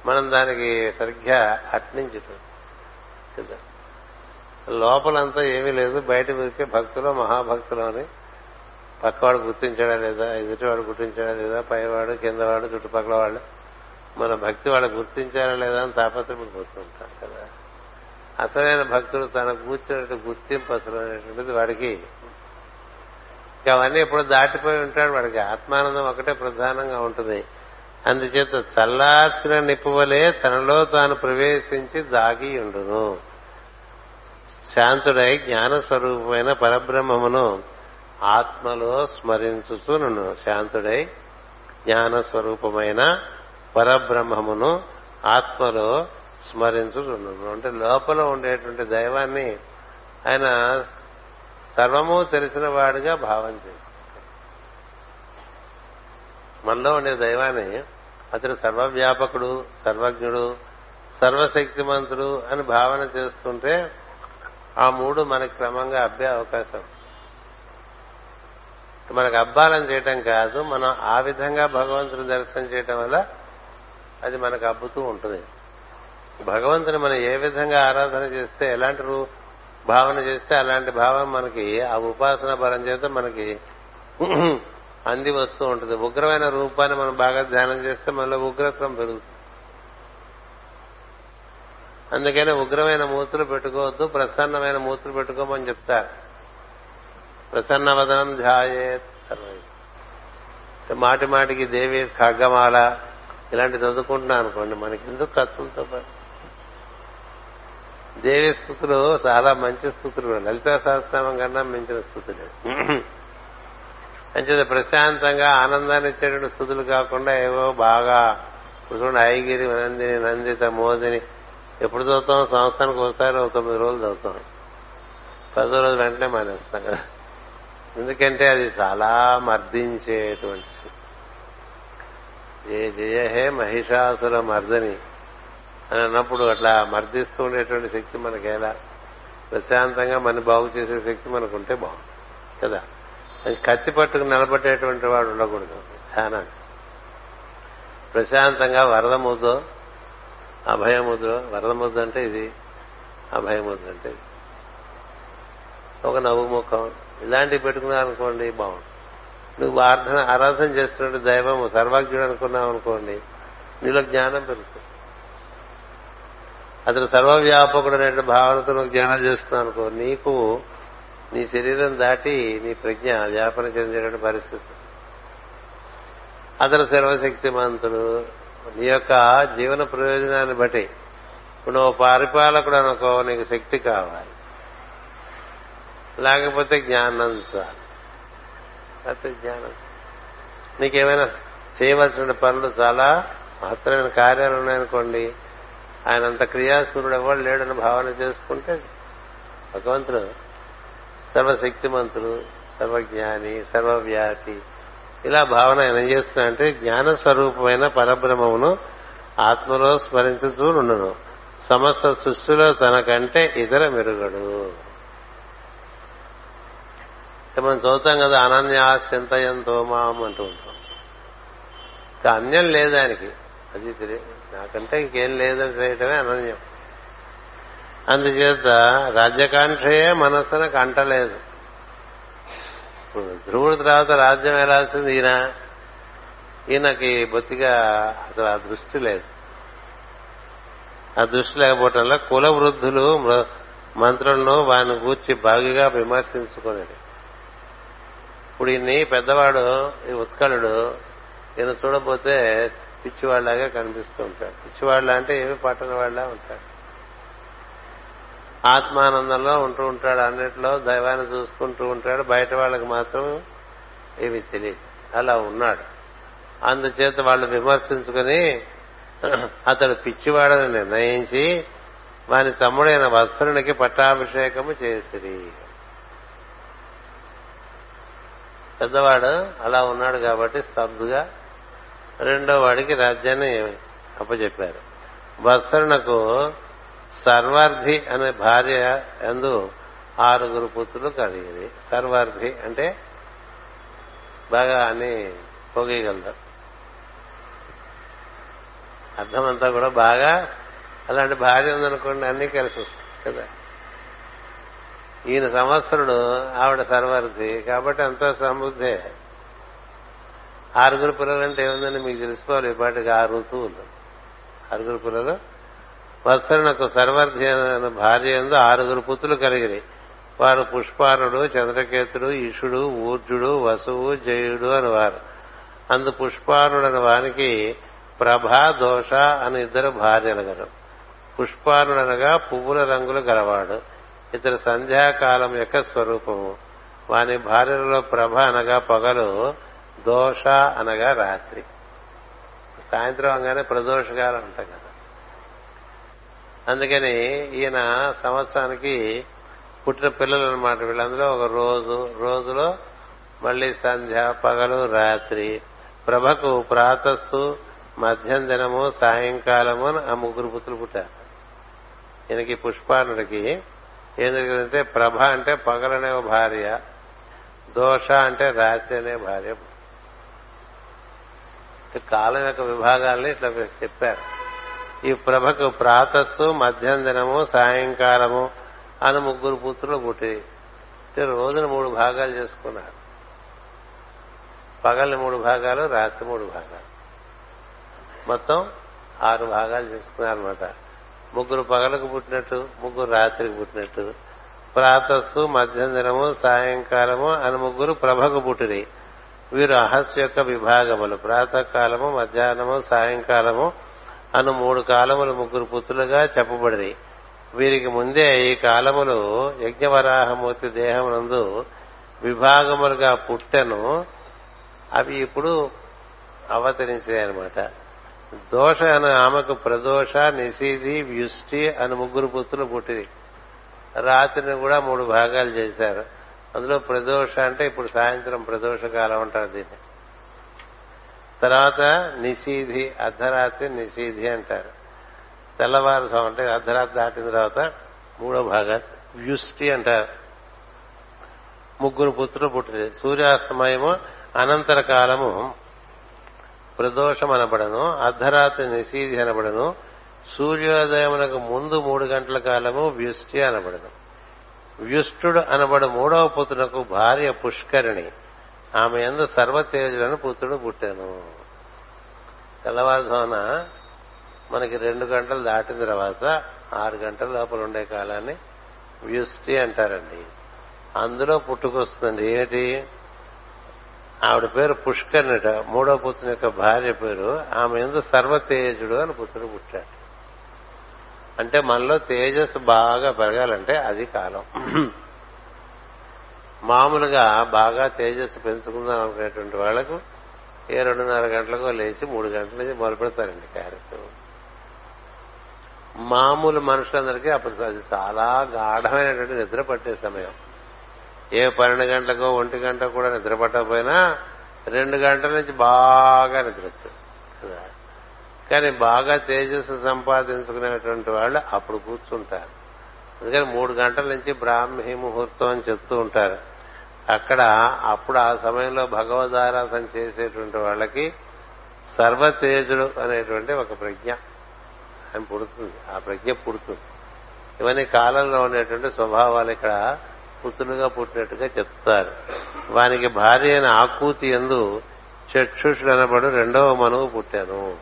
మనం దానికి సరిగ్గా అట్నించుతాం కదా లోపలంతా ఏమీ లేదు. బయట మీరికే భక్తులు మహాభక్తులు అని పక్కవాడు గుర్తించాడా లేదా ఎదుటివాడు గుర్తించాడా లేదా పైవాడు కిందవాడు చుట్టుపక్కల వాళ్ళు మన భక్తి వాళ్ళు గుర్తించారా లేదా అని తాపత్రపడిపోతుంటాం కదా. అసలైన భక్తుడు తన కూర్చున్నట్టు గుర్తింపు అసలు అనేటువంటిది వాడికి ఇంకా అవన్నీ ఎప్పుడు దాటిపోయి ఉంటాడు. వాడికి ఆత్మానందం ఒకటే ప్రధానంగా ఉంటుంది. అందుచేత చల్లార్చిన నిప్పువలే తనలో తాను ప్రవేశించి దాగి ఉండును. శాంతుడై జ్ఞానస్వరూపమైన పరబ్రహ్మమును ఆత్మలో స్మరించుచును శాంతుడై జ్ఞానస్వరూపమైన పరబ్రహ్మమును ఆత్మలో స్మరించుతున్నాను అంటే లోపల ఉండేటువంటి దైవాన్ని ఆయన సర్వము తెలిసిన వాడుగా భావం చేసుకుంటాడు. మనలో ఉండే దైవాన్ని అతడు సర్వవ్యాపకుడు సర్వజ్ఞుడు సర్వశక్తిమంతుడు అని భావన చేస్తుంటే ఆ మూడు మనకి క్రమంగా అబ్బే అవకాశం. మనకు అబ్బాలని చేయటం కాదు మనం ఆ విధంగా భగవంతుని దర్శనం చేయటం వల్ల అది మనకు అబ్బుతూ ఉంటుంది. భగవంతుని మనం ఏ విధంగా ఆరాధన చేస్తే ఎలాంటి భావన చేస్తే అలాంటి భావం మనకి ఆ ఉపాసన బలం చేత మనకి అంది వస్తూ ఉంటుంది. ఉగ్రమైన రూపాన్ని మనం బాగా ధ్యానం చేస్తే మనలో ఉగ్రత్వం పెరుగుతుంది. అందుకని ఉగ్రమైన మూర్తులు పెట్టుకోవద్దు ప్రసన్నమైన మూర్తులు పెట్టుకోమని చెప్తారు. ప్రసన్న వదనం ధ్యాయేత్ మాటి మాటికి దేవి ఖగ్గమాల ఇలాంటి చదువుకుంటున్నా అనుకోండి మనకి ఎందుకు కత్తులతో పాటు దేవి స్థుతులు చాలా మంచి స్థుతులు లలితా సహస్రనామం కన్నా మించిన స్థుతులు. అంచేది ప్రశాంతంగా ఆనందాన్ని ఇచ్చేటువంటి స్థుతులు కాకుండా ఏవో బాగా చూడండి ఐగిరి నందిని నందిత మోదిని ఎప్పుడు చదువుతాం? సంవత్సరానికి ఒకసారి ఒక తొమ్మిది రోజులు చదువుతాం. పదో రోజు వెంటనే మానేస్తాం కదా. ఎందుకంటే అది చాలా మర్దించేటువంటి ఏ జయ హే మహిషాసుర మర్దని అని అన్నప్పుడు అట్లా మర్దిస్తూ ఉండేటువంటి శక్తి మనకేలా? ప్రశాంతంగా మన బాగు చేసే శక్తి మనకుంటే బాగుంది. కదా? అది కత్తి పట్టుకుని నిలబట్టేటువంటి వాడు ఉండకూడదు. ధ్యానాన్ని ప్రశాంతంగా వరద ముద్ద అభయముద్ర వరదముద్ర అంటే ఇది. అభయముద్ర అంటే ఇది. ఒక నవ్వు ముఖం ఇలాంటివి పెట్టుకున్నావు అనుకోండి బాగుంటుంది. నువ్వు ఆరాధన ఆరాధన చేస్తున్నట్టు దైవం సర్వజ్ఞుడు అనుకున్నావు అనుకోండి నీలో జ్ఞానం పెరుగుతుంది. అతను సర్వవ్యాపకుడు అనే భావనతో నువ్వు జ్ఞానం చేస్తున్నావు అనుకో నీకు నీ శరీరం దాటి నీ ప్రజ్ఞ వ్యాపన చెందేటువంటి పరిస్థితి. అతను సర్వశక్తిమంతుడు నీ యొక్క జీవన ప్రయోజనాన్ని బట్టి. ఇప్పుడు నువ్వు పరిపాలకుడు అనుకో నీకు శక్తి కావాలి. లేకపోతే జ్ఞానం చాలు. లేకపోతే జ్ఞానం. నీకేమైనా చేయవలసిన పనులు చాలా మహత్తరమైన కార్యాలు ఉన్నాయనుకోండి. ఆయన అంత క్రియాశూరుడు ఎవరు లేడని భావన చేసుకుంటే భగవంతుడు సర్వశక్తిమంతుడు సర్వజ్ఞాని సర్వవ్యాపి. ఇలా భావన ఆయన ఏం చేస్తున్నాడంటే జ్ఞాన స్వరూపమైన పరబ్రహ్మమును ఆత్మలో స్మరించుతూ నుండును. సమస్త సృష్టిలో తనకంటే ఇతర మెరుగడు. మనం చదువుతాం కదా అనన్యాస్యంతయంతో మాం అంటూ ఉంటాం. అన్యం లేదు అది అది నాకంటే ఇంకేం లేదని చేయటమే అనన్యం. అందుచేత రాజ్యకాంక్షయే మనస్సునకు కంటలేదు ఇప్పుడు ధ్రువుడి తర్వాత రాజ్యం వెళ్ళాల్సింది ఈయన? ఈయనకి బొత్తిగా అసలు ఆ దృష్టి లేదు. ఆ దృష్టి లేకపోవటం వల్ల కుల వృద్ధులు మంత్రులను వాని గూర్చి బాగుగా విమర్శించుకునేది. ఇప్పుడు ఈయన్ని పెద్దవాడు ఈ ఉత్కళుడు ఈయన చూడబోతే పిచ్చివాళ్ళాగా కనిపిస్తూ ఉంటాడు. పిచ్చివాళ్ళ అంటే ఏమి పట్టణ వాళ్ళ ఉంటాడు. ఆత్మానందంలో ఉంటూ ఉంటాడు అన్నిట్లో దైవాన్ని చూసుకుంటూ ఉంటాడు బయట వాళ్ళకి మాత్రం ఏమి తెలియదు. అలా ఉన్నాడు. అందుచేత వాళ్ళు విమర్శించుకుని అతడు పిచ్చివాడని నిర్ణయించి వాని తమ్ముడైన వత్సరునికి పట్టాభిషేకము చేసిరి. పెద్దవాడు అలా ఉన్నాడు కాబట్టి స్తబ్దుగా రెండో వాడికి రాజ్యాన్ని అప్పచెప్పారు. వత్సరునకు సర్వార్థి అనే భార్య ఎందు ఆరుగురు పుత్రులు కలిగింది సర్వార్థి అంటే బాగా అని అర్థం అర్థమంతా కూడా బాగా అలాంటి భార్య ఉందనుకోండి అన్ని కలిసి వస్తాయి కదా? ఈయన సంవత్సరుడు ఆవిడ సర్వార్థి కాబట్టి అంతా సమృద్ధే. ఆరుగురు పిల్లలంటే ఏముందని మీకు తెలుసుకోవాలి ఇప్పటికి ఆ ఋతువులు. ఆరుగురు పిల్లలు వత్సరునకు సర్వర్ధి భార్య ఎందు ఆరుగురు పుత్రులు కలిగిరి. వారు పుష్పారుడు చంద్రకేతుడు ఈషుడు ఊర్జుడు వసువు జయుడు అని వారు అందు పుష్పారుడు అని వానికి ప్రభా దోష అని ఇద్దరు భార్యలు గలరు పుష్పారుడనగా పువ్వుల రంగులు గలవాడు. ఇతడు సంధ్యాకాలం యొక్క స్వరూపము. వాని భార్యలలో ప్రభ అనగా పగలు దోష అనగా రాత్రి. సాయంత్రం అనగానే ప్రదోషకాలం అంటగా. కదా అందుకని ఈయన సంవత్సరానికి పుట్టిన పిల్లలు అనమాట వీళ్ళందరూ ఒక రోజు రోజులో మళ్ళీ సంధ్య పగలు రాత్రి. ప్రభకు ప్రాతస్సు మధ్యం దినము సాయంకాలము ఆ ముగ్గురు పుత్రులు పుట్టారు. ఈయనకి పుష్పానుడికి ఏం జరిగిందంటే ప్రభ అంటే పగలనే భార్య దోష అంటే రాత్రి అనే భార్య కాలం యొక్క విభాగాల్ని ఇట్లా చెప్పారు. ఈ ప్రభకు ప్రాతస్సు మధ్యం దినము సాయంకాలము అని ముగ్గురు పుత్రులు పుట్టి రోజున మూడు భాగాలు చేసుకున్నారు. పగల్ని మూడు భాగాలు రాత్రి మూడు భాగాలు. మొత్తం ఆరు భాగాలు చేసుకున్నారనమాట ముగ్గురు పగలకు పుట్టినట్టు ముగ్గురు రాత్రికి పుట్టినట్టు. ప్రాతస్సు మధ్యం దినము సాయంకాలము అని ముగ్గురు ప్రభకు పుట్టిరి. వీరు అహస్సు యొక్క విభాగములు. ప్రాతకాలము మధ్యాహ్నము సాయంకాలము అను మూడు కాలములు ముగ్గురు పుత్రులుగా చెప్పబడి వీరికి ముందే ఈ కాలములు యజ్ఞవరాహమూర్తి దేహమునందు విభాగములుగా పుట్టెను. అవి ఇప్పుడు అవతరించాయనమాట దోష అను ఆమెకు ప్రదోష నిశీధి వ్యుష్టి అని ముగ్గురు పుత్రులు పుట్టింది రాత్రిని కూడా మూడు భాగాలు చేశారు. అందులో ప్రదోష అంటే ఇప్పుడు సాయంత్రం ప్రదోష కాలం అంటారు దీన్ని. తర్వాత నిశీధి అర్ధరాత్రి నిశీధి అంటారు. తెల్లవారు అంటే అర్ధరాత్రి దాటిన తర్వాత మూడో భాగం వ్యుష్టి అంటారు. ముగ్గురు పుత్రులు పుట్టింది. సూర్యాస్తమయము అనంతర కాలము ప్రదోషం అనబడను అర్ధరాత్రి నిశీధి అనబడను సూర్యోదయమునకు ముందు మూడు గంటల కాలము వ్యుష్టి అనబడను. వ్యుష్టుడు అనబడు మూడవ పుత్రునకు భార్య పుష్కరిణి. ఆమె ఎందు సర్వతేజులను పుత్రుడు పుట్టాను. తెల్లవారుజామున మనకి రెండు గంటలు దాటిన తర్వాత ఆరు గంటల లోపల ఉండే కాలాన్ని వ్యుష్టి అంటారండి. అందులో పుట్టుకొస్తుంది. ఏమిటి? ఆవిడ పేరు పుష్కర్నిట మూడో పుత్రుని యొక్క భార్య పేరు ఆమె ఎందు సర్వతేజుడు అని పుత్రుడు పుట్టాడు. అంటే మనలో తేజస్సు బాగా పెరగాలంటే అది కాలం. మామూలుగా బాగా తేజస్సు పెంచుకుందాం అనుకునేటువంటి వాళ్ళకు ఏ రెండున్నర గంటలకు లేచి మూడు గంటల నుంచి మొదలు పెడతారండి కార్యక్రమం మామూలు మనుషులందరికీ అప్పుడు అది చాలా గాఢమైనటువంటి నిద్ర పట్టే సమయం. ఏ పన్నెండు గంటలకో ఒంటి గంట కూడా నిద్ర పట్టకపోయినా రెండు గంటల నుంచి బాగా నిద్ర వచ్చేస్తుంది. కానీ బాగా తేజస్సు సంపాదించుకునేటువంటి వాళ్ళు అప్పుడు కూర్చుంటారు. అందుకని మూడు గంటల నుంచి బ్రాహ్మీ ముహూర్తం అని చెప్తూ ఉంటారు. అక్కడ అప్పుడు ఆ సమయంలో భగవదారాధన చేసేటువంటి వాళ్ళకి సర్వతేజుడు అనేటువంటి ఒక ప్రజ్ఞ అని పుడుతుంది. ఆ ప్రజ్ఞ పుడుతుంది. ఇవన్నీ కాలంలో ఉండేటువంటి స్వభావాలు ఇక్కడ పుత్రులుగా పుట్టినట్టుగా చెప్తారు. వానికి భార్య అయిన ఆకూతి ఎందు చక్షుషుడు అనబడు రెండవ మనువు పుట్టాను.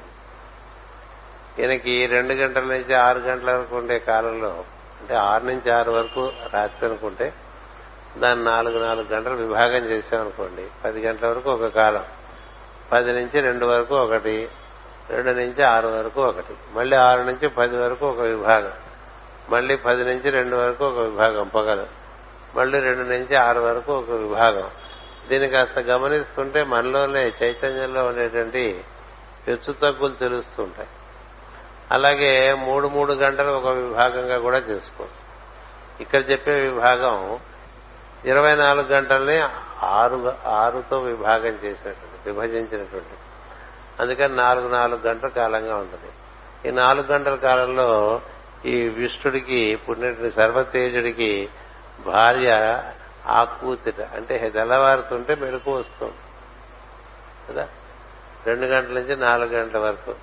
ఈయనకి రెండు గంటల నుంచి ఆరు గంటల వరకు ఉండే కాలంలో అంటే ఆరు నుంచి ఆరు వరకు రాత్రి అనుకుంటే దాన్ని నాలుగు నాలుగు గంటలు విభాగం చేసామనుకోండి పది గంటల వరకు ఒక కాలం పది నుంచి రెండు వరకు ఒకటి రెండు నుంచి ఆరు వరకు ఒకటి మళ్ళీ ఆరు నుంచి పది వరకు ఒక విభాగం మళ్ళీ పది నుంచి రెండు వరకు ఒక విభాగం పగలు మళ్ళీ రెండు నుంచి ఆరు వరకు ఒక విభాగం. దీన్ని కాస్త గమనిస్తుంటే మనలోనే చైతన్యంలో ఉండేటువంటి హెచ్చు తగ్గులు తెలుస్తుంటాయి. అలాగే మూడు మూడు గంటలు ఒక విభాగంగా కూడా చేసుకోవచ్చు. ఇక్కడ చెప్పే విభాగం ఇరవై నాలుగు గంటల్ని ఆరు ఆరుతో విభాగం చేసినటువంటి విభజించినటువంటి. అందుకని నాలుగు నాలుగు గంటల కాలంగా ఉంటుంది. ఈ నాలుగు గంటల కాలంలో ఈ విష్ణుడికి పుణ్యుడికి సర్వతేజుడికి భార్య ఆకూతిట అంటే తెల్లవారుతుంటే మెలకు వస్తుంది. కదా? రెండు గంటల నుంచి నాలుగు గంటల వరకు.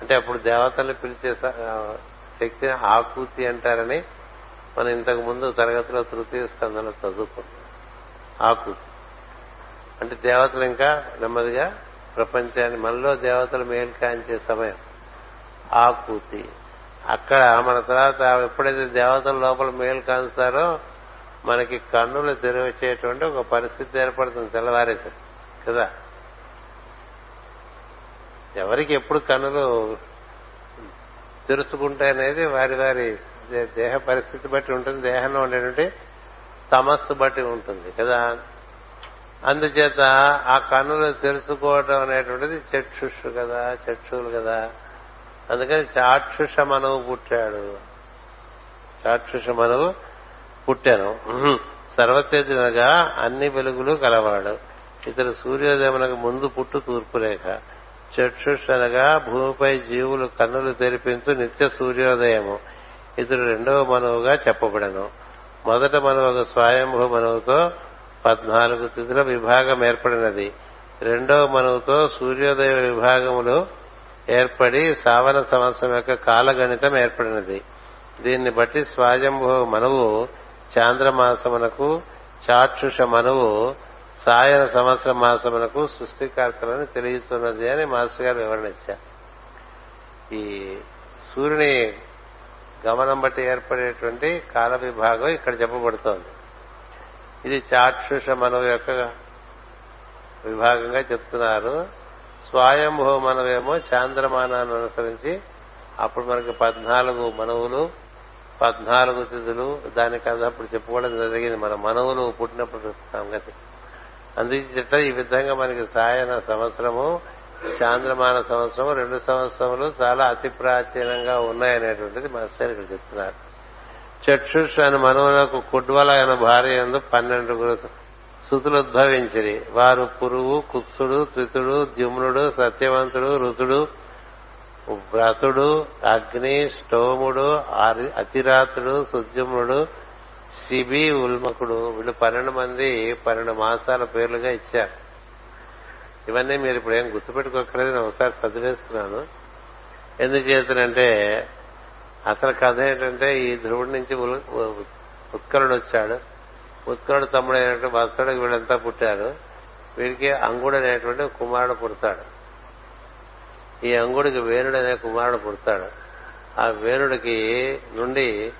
అంటే అప్పుడు దేవతల్ని పిలిచే శక్తిని ఆకూతి అంటారని మనం ఇంతకు ముందు తరగతిలో తృతీయ స్కందంలో చదువుకున్నాం ఆకూతి అంటే దేవతలు ఇంకా నెమ్మదిగా ప్రపంచాన్ని మనలో దేవతలు మేలు కాంచే సమయం. ఆకృతి. అక్కడ మన తర్వాత ఎప్పుడైతే దేవతల లోపల మేలు కాంచుతారో మనకి కన్నులు తెరవచ్చేటువంటి ఒక పరిస్థితి ఏర్పడుతుంది తెల్లవారేసరి. కదా? ఎవరికి ఎప్పుడు కన్నులు తెరుచుకుంటాయనేది వారి వారి దేహ పరిస్థితి బట్టి ఉంటుంది దేహంలో ఉండేటువంటి తమస్సు బట్టి ఉంటుంది కదా? అందుచేత ఆ కన్నులు తెలుసుకోవటం అనేటువంటిది చక్షుషు కదా చక్షులు కదా. అందుకని చాక్షుష మనవు పుట్టాడు. చాక్షుష మనవు పుట్టాను. సర్వతేజనగా అన్ని వెలుగులు కలవాడు. ఇతడు సూర్యోదయమునకు ముందు పుట్టు తూర్పురేఖ. చక్షుషనగా భూమిపై జీవులు కన్నులు తెరిపించు నిత్య సూర్యోదయము. ఇతడు రెండవ మనవుగా చెప్పబడను. మొదట మనవు స్వయంభూ మనవుతో పద్నాలుగు తిథుల విభాగం ఏర్పడినది. రెండవ మనవుతో సూర్యోదయ విభాగములు ఏర్పడి సావన సంవత్సరం యొక్క కాలగణితం ఏర్పడినది. దీన్ని బట్టి స్వాయంభూ మనవు చాంద్రమాసమునకు చాక్షుష మనవు సాయన సంవత్సర మాసమునకు సృష్టికర్తలను తెలియచున్నది అని మాస్టర్ గారు వివరణ ఇచ్చారు. ఈ సూర్యుని గమనం బట్టి ఏర్పడేటువంటి కాల విభాగం ఇక్కడ చెప్పబడుతోంది. ఇది చాక్షుష మనవు యొక్క విభాగంగా చెప్తున్నారు. స్వయంభూ మనవేమో చాంద్రమానాన్ని అనుసరించి అప్పుడు మనకి పద్నాలుగు మనవులు పద్నాలుగు తిథులు దానికన్నా అప్పుడు చెప్పుకోవడం జరిగింది. మన మనవులు పుట్టినప్పుడు సంగతి అందుచేత ఈ విధంగా మనకి సాయన సంవత్సరము చాంద్రమాన సంవత్సరం రెండు సంవత్సరములు చాలా అతి ప్రాచీనంగా ఉన్నాయనేటువంటిది మాస్టర్ ఇక్కడ చెప్తున్నారు. చక్షుష్ అని మనవులకు కుడ్వల అయిన భార్య ఎందు పన్నెండుగురు సుతులు ఉద్భవించిరి. వారు పురువు కుత్సుడు త్రితుడు ద్యుమ్నుడు సత్యవంతుడు ఋతుడు వ్రతుడు అగ్ని స్టోముడు అతిరాతుడు సుద్యుమ్నుడు శిబి ఉల్మకుడు. వీళ్ళు పన్నెండు మంది పన్నెండు మాసాల పేర్లుగా ఇచ్చారు. ఇవన్నీ మీరు ఇప్పుడు ఏం గుర్తుపెట్టుకోకలేదు నేను ఒకసారి చదివేస్తున్నాను. ఎందుచేతనంటే అసలు కథ ఏంటంటే ఈ ధ్రువుడి నుంచి ఉత్కరుడు వచ్చాడు. ఉత్కరుడు తమ్ముడు అయినటువంటి వత్సడికి వీళ్ళంతా పుట్టారు. వీడికి అంగుడు అనేటువంటి కుమారుడు పుడతాడు. ఈ అంగుడికి వేణుడు అనే కుమారుడు పుడతాడు. ఆ వేణుడికి నుండి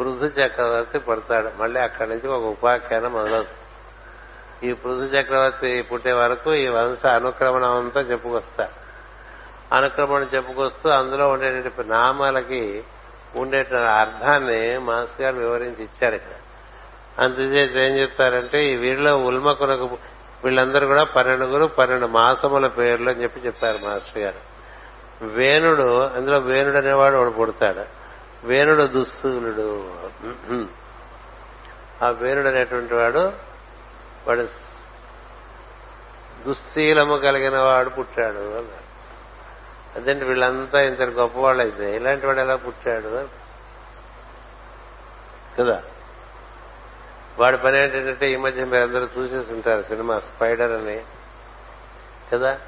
పృథు చక్రవర్తి పడతాడు. మళ్ళీ అక్కడి నుంచి ఒక ఉపాఖ్యానం మొదలవుతుంది. ఈ పృథు చక్రవర్తి పుట్టే వరకు ఈ వంశ అనుక్రమణం అంతా చెప్పుకొస్తారు అనుక్రమణం చెప్పుకొస్తూ అందులో ఉండేటువంటి నామాలకి ఉండేటువంటి అర్థాన్ని మాస్ గారు వివరించి ఇచ్చారు ఇక్కడ. అందుచేత ఏం చెప్తారంటే ఈ వీరిలో ఉల్మకునకు వీళ్ళందరూ కూడా పన్నెండుగురు పన్నెండు మాసముల పేర్లు అని చెప్పి చెప్తారు మాస్టర్ గారు. వేణుడు అందులో వేణుడు అనేవాడు వాడు పుడతాడు. వేణుడు దుస్సూలుడు ఆ వేణుడు అనేటువంటి వాడు వాడు దుశ్శీలము కలిగిన వాడు పుట్టాడు అన్నాడు. అదేంటి వీళ్ళంతా ఇంత గొప్పవాళ్ళు అయితే ఇలాంటి వాడు ఎలా పుట్టాడు? కదా? వాడి పని ఏంటంటే ఈ మధ్య మీరు అందరూ చూసేసి ఉంటారు సినిమా స్పైడర్ అని. కదా?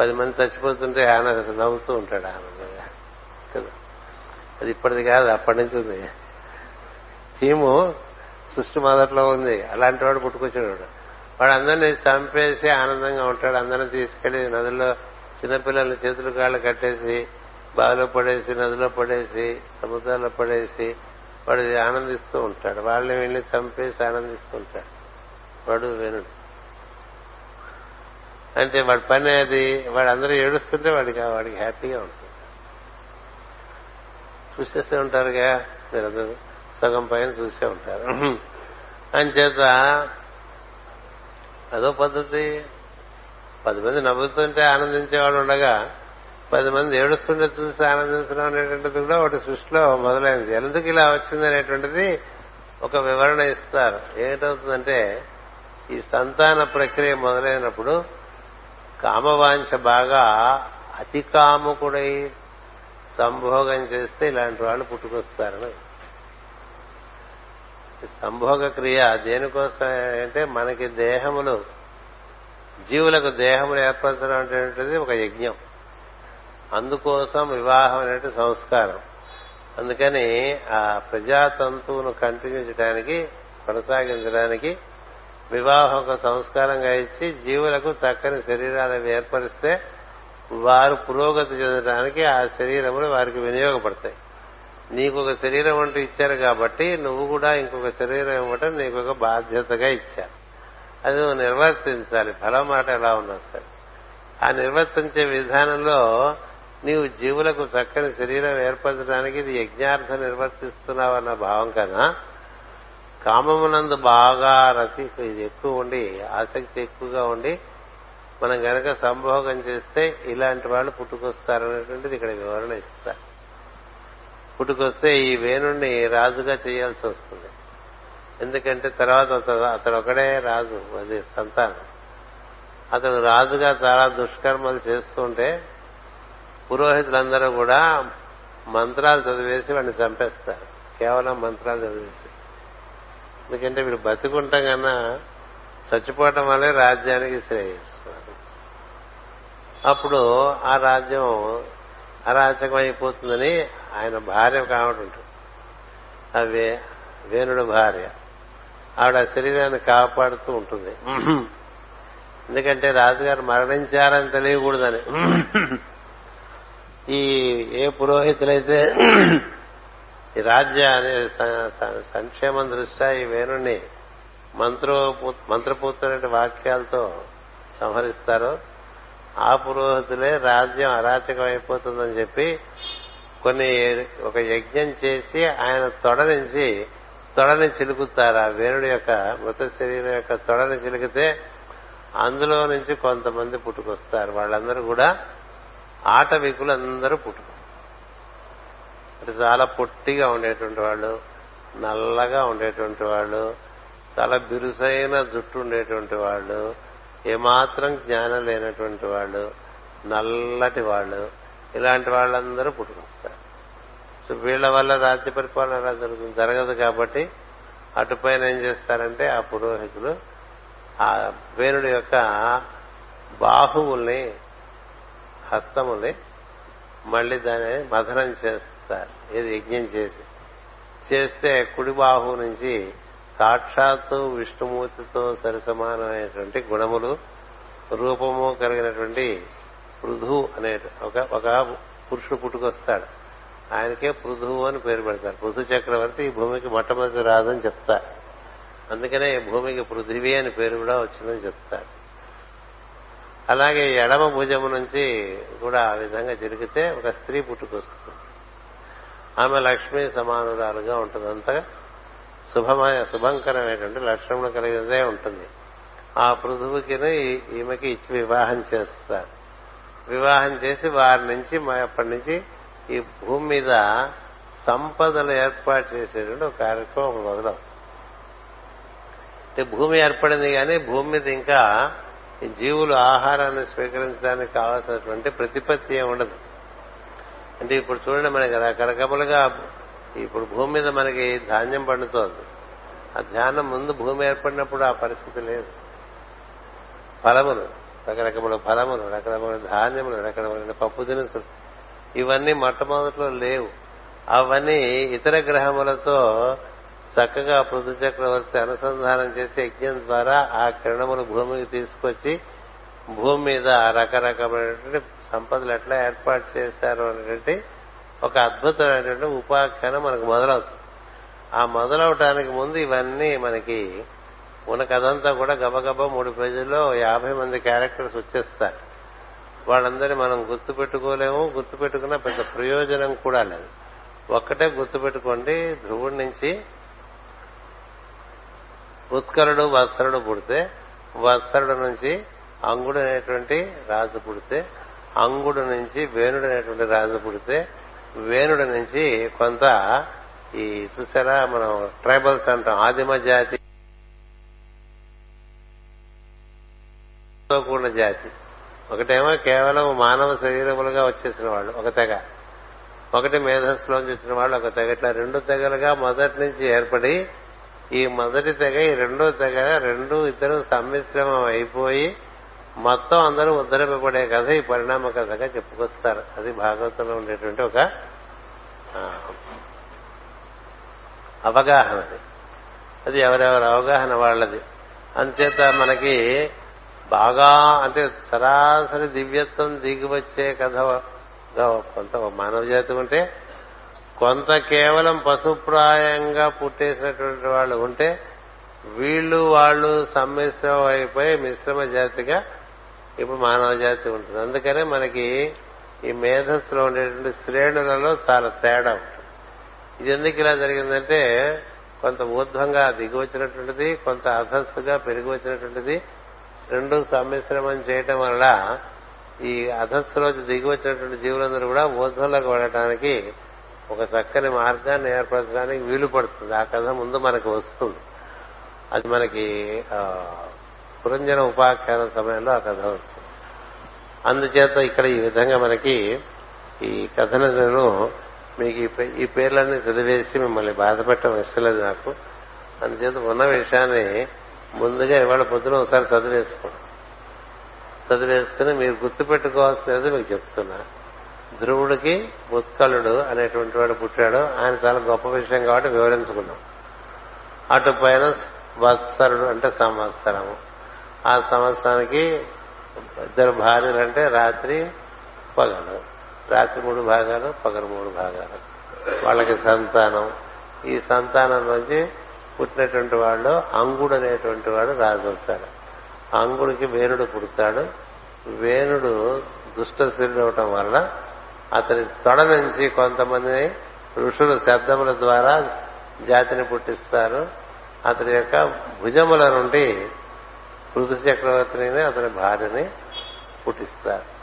పది మంది చచ్చిపోతుంటే ఆయన నవ్వుతూ ఉంటాడు ఆనందంగా కదా? అది ఇప్పటిది కాదు అప్పటి నుంచి ఉంది. థీము సృష్టి మొదట్లో ఉంది. అలాంటి వాడు పుట్టుకొచ్చాడు. వాడు అందరినీ చంపేసి ఆనందంగా ఉంటాడు. అందరిని తీసుకెళ్ళి నదిలో చిన్నపిల్లల్ని చేతులు కాళ్ళు కట్టేసి బావిలో పడేసి నదిలో పడేసి సముద్రాల్లో పడేసి వాడు ఆనందిస్తూ ఉంటాడు. వాళ్ళని వీళ్ళని చంపేసి ఆనందిస్తూ ఉంటాడు. వాడు వేణుడు. అంటే వాడి పని అది. వాడు అందరూ ఏడుస్తుంటే వాడికి వాడికి హ్యాపీగా ఉంటుంది. చూసేస్తే ఉంటారుగా మీరందరూ. సగం పైన చూసే ఉంటారు. అంచేత అదో పద్ధతి. పది మంది నవ్వుతుంటే ఆనందించేవాడు ఉండగా పది మంది ఏడుస్తుంటే చూసి ఆనందించడం అనేటువంటిది కూడా ఒకటి సృష్టిలో మొదలైంది. ఎందుకు ఇలా వచ్చింది అనేటువంటిది ఒక వివరణ ఇస్తారు. ఏమిటవుతుందంటే ఈ సంతాన ప్రక్రియ మొదలైనప్పుడు కామవాంఛ బాగా అతి కాముకుడై సంభోగం చేస్తే ఇలాంటి వాళ్ళు పుట్టుకొస్తారని. సంభోగ క్రియ దేనికోసం అంటే మనకి దేహములు జీవులకు దేహములు ఏర్పరచడం అనేటువంటిది ఒక యజ్ఞం. అందుకోసం వివాహం అనేది సంస్కారం. అందుకని ఆ ప్రజాతంతువును కంటిన్యూ చేయడానికి కొనసాగించడానికి వివాహం ఒక సంస్కారంగా ఇచ్చి జీవులకు చక్కని శరీరాలు ఏర్పరిస్తే వారు పురోగతి చెందడానికి ఆ శరీరములు వారికి వినియోగపడతాయి. నీకు ఒక శరీరం అంటూ ఇచ్చారు కాబట్టి నువ్వు కూడా ఇంకొక శరీరం ఇవ్వటం నీకు ఒక బాధ్యతగా ఇచ్చారు. అది నువ్వు నిర్వర్తించాలి. ఫలం మాట ఎలా ఉన్నా సరే. ఆ నిర్వర్తించే విధానంలో నీవు జీవులకు చక్కని శరీరం ఏర్పరచడానికి ఇది యజ్ఞార్థం నిర్వర్తిస్తున్నావన్న భావం కన్నా కామమునందు బాగా రతి ఇది ఎక్కువ ఉండి ఆసక్తి ఎక్కువగా ఉండి మనం గనక సంభోగం చేస్తే ఇలాంటి వాళ్ళు పుట్టుకొస్తారనేటువంటిది ఇక్కడ వివరణ ఇస్తారు. పుట్టుకొస్తే ఈ వేణుణ్ణి రాజుగా చేయాల్సి వస్తుంది. ఎందుకంటే తర్వాత అతడు అతడు ఒకడే రాజు అది సంతానం. అతడు రాజుగా చాలా దుష్కర్మలు చేస్తుంటే పురోహితులందరూ కూడా మంత్రాలు చదివేసి వాడిని చంపేస్తారు. కేవలం మంత్రాలు చదివేసి. ఎందుకంటే వీడు బతికుంటాం కన్నా చచ్చిపోవటం వల్లే రాజ్యానికి శ్రేయస్సు. అప్పుడు ఆ రాజ్యం అరాచకం అయిపోతుందని ఆయన భార్య కావడం ఉంటుంది. అవి వేణుడు భార్య. ఆవిడ శరీరాన్ని కాపాడుతూ ఉంటుంది. ఎందుకంటే రాజుగారు మరణించారని తెలియకూడదని. ఈ ఏ పురోహితులైతే ఈ రాజ్య అనే సంక్షేమం దృష్ట్యా ఈ వేణుణ్ణి మంత్రో మంత్రపూర్తమైన వాక్యాలతో సంహరిస్తారో ఆ పురోహితులే రాజ్యం అరాచకం అయిపోతుందని చెప్పి కొన్ని ఒక యజ్ఞం చేసి ఆయన తొడ నుంచి తొడని చిలుకుతారు. ఆ వేణుడి యొక్క మృత శరీరం యొక్క తొడని చిలికితే అందులో నుంచి కొంతమంది పుట్టుకొస్తారు. వాళ్ళందరూ కూడా ఆటవికులందరూ పుట్టుకొస్తారు. అంటే చాలా పొట్టిగా ఉండేటువంటి వాళ్ళు నల్లగా ఉండేటువంటి వాళ్ళు చాలా బిరుసైన జుట్టు ఉండేటువంటి వాళ్ళు ఏమాత్రం జ్ఞానం లేనటువంటి వాళ్ళు నల్లటి వాళ్ళు. ఇలాంటి వాళ్ళందరూ పుట్టుకొస్తారు. సో వీళ్ళ వల్ల రాజ్య పరిపాలన ఎలా జరుగుతుంది? జరగదు కాబట్టి అటుపైన ఏం చేస్తారంటే ఆ పురోహితులు ఆ వేణుడి యొక్క బాహువుల్ని హస్తముల్ని మళ్ళీ దాన్ని మథనం చేస్తారు. ఇది యజ్ఞం చేసి. చేస్తే కుడి బాహువు నుంచి సాక్షాత్తు విష్ణుమూర్తితో సరిసమానమైనటువంటి గుణములు రూపము కలిగినటువంటి పృథు అనే ఒక ఒక పురుషుడు పుట్టుకొస్తాడు. ఆయనకే పృథువు అని పేరు పెడతారు. పృథు చక్రవర్తి ఈ భూమికి మొట్టమొదటి రాదని చెప్తారు. అందుకనే ఈ భూమికి పృథివీ అని పేరు కూడా వచ్చిందని చెప్తారు. అలాగే ఎడమ భుజము నుంచి కూడా ఆ విధంగా జరిగితే ఒక స్త్రీ పుట్టుకొస్తుంది. ఆమె లక్ష్మీ సమానురాలుగా ఉంటుంది. అంతగా శుభమయ శుభంకరమైనటువంటి లక్షణములు కలిగినదే ఉంటుంది. ఆ పృథువుకి ఈమెకి ఇచ్చి వివాహం చేస్తారు. వివాహం చేసి వారి నుంచి అప్పటి నుంచి ఈ భూమి మీద సంపదలు ఏర్పాటు చేసేటువంటి ఒక కార్యక్రమం మొదలవు అంటే భూమి ఏర్పడింది కానీ భూమి మీద ఇంకా జీవులు ఆహారాన్ని స్వీకరించడానికి కావాల్సినటువంటి ప్రతిపత్తి ఏమి ఉండదు. అంటే ఇప్పుడు చూడండి మనకి రకరకములుగా ఇప్పుడు భూమి మీద మనకి ధాన్యం పండుతోంది. ఆ ధ్యానం ముందు భూమి ఏర్పడినప్పుడు ఆ పరిస్థితి లేదు. ఫలములు. రకరకముల ఫలములు రకరకమైన ధాన్యములు రకరకమైన పప్పు దినుసులు. ఇవన్నీ మొట్టమొదట్లో లేవు. అవన్నీ ఇతర గ్రహములతో చక్కగా పృథు చక్రవర్తి అనుసంధానం చేసి యజ్ఞం ద్వారా ఆ కిరణములు భూమికి తీసుకొచ్చి భూమి మీద రకరకమైనటువంటి సంపదలు ఎట్లా ఏర్పాటు చేశారు అనేటువంటి ఒక అద్భుతమైనటువంటి ఉపాఖ్యానం మనకు మొదలవుతుంది. ఆ మొదలవటానికి ముందు ఇవన్నీ మనకి ఉన్న కథంతా కూడా గబగబా మూడు పేజీల్లో యాభై మంది క్యారెక్టర్స్ వచ్చేస్తారు. వాళ్ళందరినీ మనం గుర్తు పెట్టుకోలేము. గుర్తు పెట్టుకున్న పెద్ద ప్రయోజనం కూడా లేదు. ఒక్కటే గుర్తు పెట్టుకోండి. ధ్రువుడి నుంచి ఉత్కరుడు వత్సరుడు పుడితే వత్సరుడు నుంచి అంగుడు అనేటువంటి రాజు పుడితే అంగుడు నుంచి వేణుడు అనేటువంటి రాజు పుడితే వేణుడి నుంచి కొంత ఈ చూసారా మనం ట్రైబల్స్ అంటాం. ఆదిమ జాతి కూడిన జాతి. ఒకటేమో కేవలం మానవ శరీరములుగా వచ్చేసిన వాళ్ళు ఒక తెగ. ఒకటి మేధస్సులోంచి వచ్చిన వాళ్ళు ఒక తెగ. ఇట్లా రెండు తెగలుగా మొదటి నుంచి ఏర్పడి ఈ మొదటి తెగ ఈ రెండో తెగ రెండు ఇద్దరు సమ్మిశ్రమం అయిపోయి మొత్తం అందరూ ఉద్ధరింపబడే కథ ఈ పరిణామ కథగా చెప్పుకొస్తారు. అది భాగవతంలో ఉండేటువంటి ఒక అవగాహన అది అది ఎవరెవరి అవగాహన వాళ్ళది. అంచేత మనకి బాగా అంటే సరాసరి దివ్యత్వం దిగివచ్చే కథ కొంత మానవ జాతి ఉంటే కొంత కేవలం పశుప్రాయంగా పుట్టేసినటువంటి వాళ్ళు ఉంటే వీళ్ళు వాళ్ళు సమ్మిశ్రం అయిపోయి మిశ్రమ జాతిగా ఇప్పుడు మానవ జాతి ఉంటుంది. అందుకనే మనకి ఈ మేధస్సులో ఉండేటువంటి శ్రేణులలో చాలా తేడా ఉంటుంది. ఇది ఎందుకు ఇలా జరిగిందంటే కొంత ఊర్ధ్వంగా దిగి వచ్చినటువంటిది కొంత అధస్సుగా పెరిగి వచ్చినటువంటిది రెండు సమ్మిశ్రమం చేయటం వల్ల ఈ అధస్సులోంచి దిగి వచ్చినటువంటి జీవులందరూ కూడా ఊర్ధ్వంలోకి వెళ్ళటానికి ఒక చక్కని మార్గాన్ని ఏర్పరచడానికి వీలు పడుతుంది. ఆ కథ ముందు మనకు వస్తుంది. అది మనకి పురంజన ఉపాఖ్యాన సమయంలో ఆ కథ వస్తుంది. అందుచేత ఇక్కడ ఈ విధంగా మనకి ఈ కథను నేను మీకు ఈ పేర్లన్నీ చదివేసి మిమ్మల్ని బాధపెట్టడం ఇష్టలేదు నాకు. అందుచేత ఉన్న విషయాన్ని ముందుగా ఇవాళ పొద్దున ఒకసారి చదివేసుకోండి. చదివేసుకుని మీరు గుర్తుపెట్టుకోవాల్సినది మీకు చెప్తున్నా. ధ్రువుడికి ఉత్కలుడు అనేటువంటి వాడు పుట్టాడు. ఆయన చాలా గొప్ప విషయం కాబట్టి వివరించుకున్నాం. అటు పైన వత్సరుడు అంటే సంవత్సరము. ఆ సంవత్సరానికి ఇద్దరు భార్యలు అంటే రాత్రి పగలు. రాత్రి మూడు భాగాలు పగలు మూడు భాగాలు. వాళ్ళకి సంతానం. ఈ సంతానం నుంచి పుట్టినటువంటి వాళ్ళు అంగుడు అనేటువంటి వాడు రాజవుతాడు అంగుడికి వేణుడు పుడతాడు. వేణుడు దుష్టశీలుడు అవటం వల్ల అతని తొడ నుంచి కొంతమందిని ఋషులు శబ్దముల ద్వారా జాతిని పుట్టిస్తారు. అతని యొక్క భుజముల నుండి పృథు చక్రవర్తిని అతని భార్యని పుట్టిస్తారు.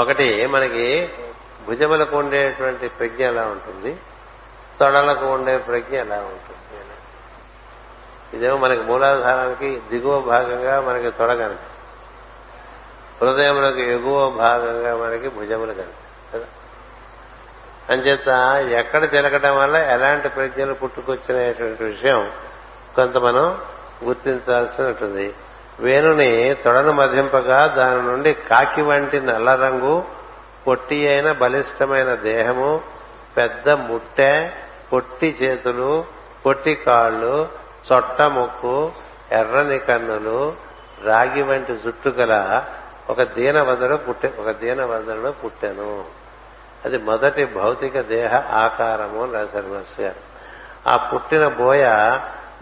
ఒకటి మనకి భుజములకు ఉండేటువంటి ప్రజ్ఞ ఎలా ఉంటుంది? తొడలకు ఉండే ప్రజ్ఞ ఎలా ఉంటుంది? ఇదేమో మనకి మూలాధారానికి దిగువ భాగంగా మనకి తొడ కనిపిస్తుంది. హృదయంలోకి ఎగువ భాగంగా మనకి భుజములు కనిపిస్తుంది కదా? అంచేత ఎక్కడ తిరగటం వల్ల ఎలాంటి ప్రజ్ఞలు పుట్టుకొచ్చినటువంటి విషయం కొంత మనం గుర్తించాల్సి ఉంటుంది. వేణుని తొడను మధింపగా దాని నుండి కాకి వంటి నల్ల రంగు పొట్టి అయిన బలిష్టమైన దేహము పెద్ద ముట్టె పొట్టి చేతులు పొట్టి కాళ్ళు చొట్ట ముక్కు ఎర్రని కన్నులు రాగి వంటి జుట్టు గల ఒక దీనవదడు పుట్టె ఒక దీనవదడు పుట్టెను. అది మొదటి భౌతిక దేహ ఆకారము అని రాశారు మాస్టర్ గారు. ఆ పుట్టిన బోయ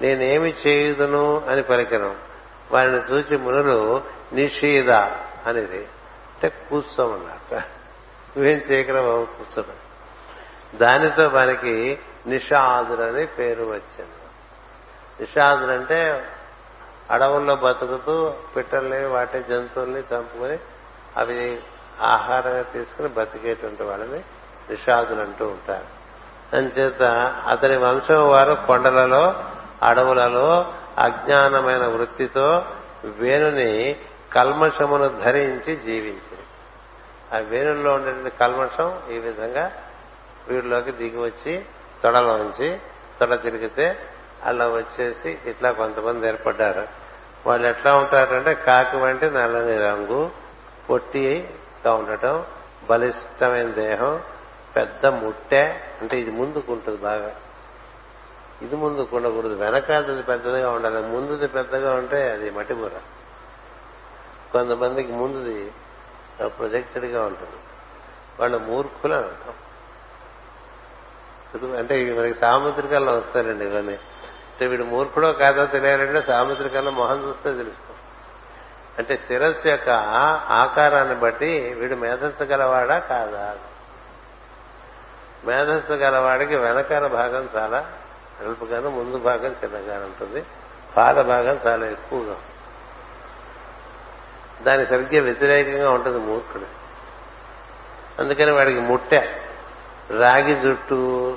నేనేమి చేయుదును అని పలికినాం. వారిని చూచి మునులు నిషీద అనేది. అంటే కూర్చోమన్నారు. నువ్వేం చేయగల బాబు దానితో మనకి నిషాదులు అని పేరు వచ్చింది. నిషాదులు అంటే అడవుల్లో బతుకుతూ పిట్టల్ని వాటి జంతువుల్ని చంపుకొని అవి ఆహారంగా తీసుకుని బతికేటువంటి వాళ్ళని నిషాదులు అంటూ ఉంటారు. అంచేత అతని వంశం వారు కొండలలో అడవులలో అజ్ఞానమైన వృత్తితో వేణుని కల్మషమును ధరించి జీవించింది. ఆ వేణుల్లో ఉండేటువంటి కల్మషం ఈ విధంగా వీడిలోకి దిగి వచ్చి తొడలోంచి తొడ తిరిగితే అలా వచ్చేసి ఇట్లా కొంతమంది ఏర్పడ్డారు. వాళ్ళు ఎట్లా ఉంటారంటే కాకి వంటి నల్లని రంగు పొట్టిగా ఉండటం బలిష్టమైన దేహం పెద్ద ముట్టె అంటే ఇది ముందుకు ఉంటుంది బాగా. ఇది ముందు ఉండకూడదు వెనకాలది పెద్దదిగా ఉండాలి. ముందుది పెద్దగా ఉంటే అది మట్టిమూర కొంతమందికి ముందుది ప్రొజెక్టెడ్గా ఉంటుంది. వాళ్ళు మూర్ఖులు అని అంటాం అంటే ఇవి మనకి సాముద్రికల్లో వస్తారండి ఇవన్నీ. అంటే వీడు మూర్ఖుడో కాదో తెలియాలంటే సాముద్రికల్లో మొహం చూస్తే తెలుసుకో అంటే శిరస్సు యొక్క ఆకారాన్ని బట్టి వీడు మేధస్సు గలవాడా కాదా? మేధస్సు గలవాడికి వెనకాల భాగం చాలా కాదు ముందు భాగం చిన్నగా ఉంటుంది. పాద భాగం చాలా ఎక్కువగా దాని సరిగ్గా వ్యతిరేకంగా ఉంటుంది మూర్ఖుడు. అందుకని వాడికి ముట్టె. రాగి జుట్టు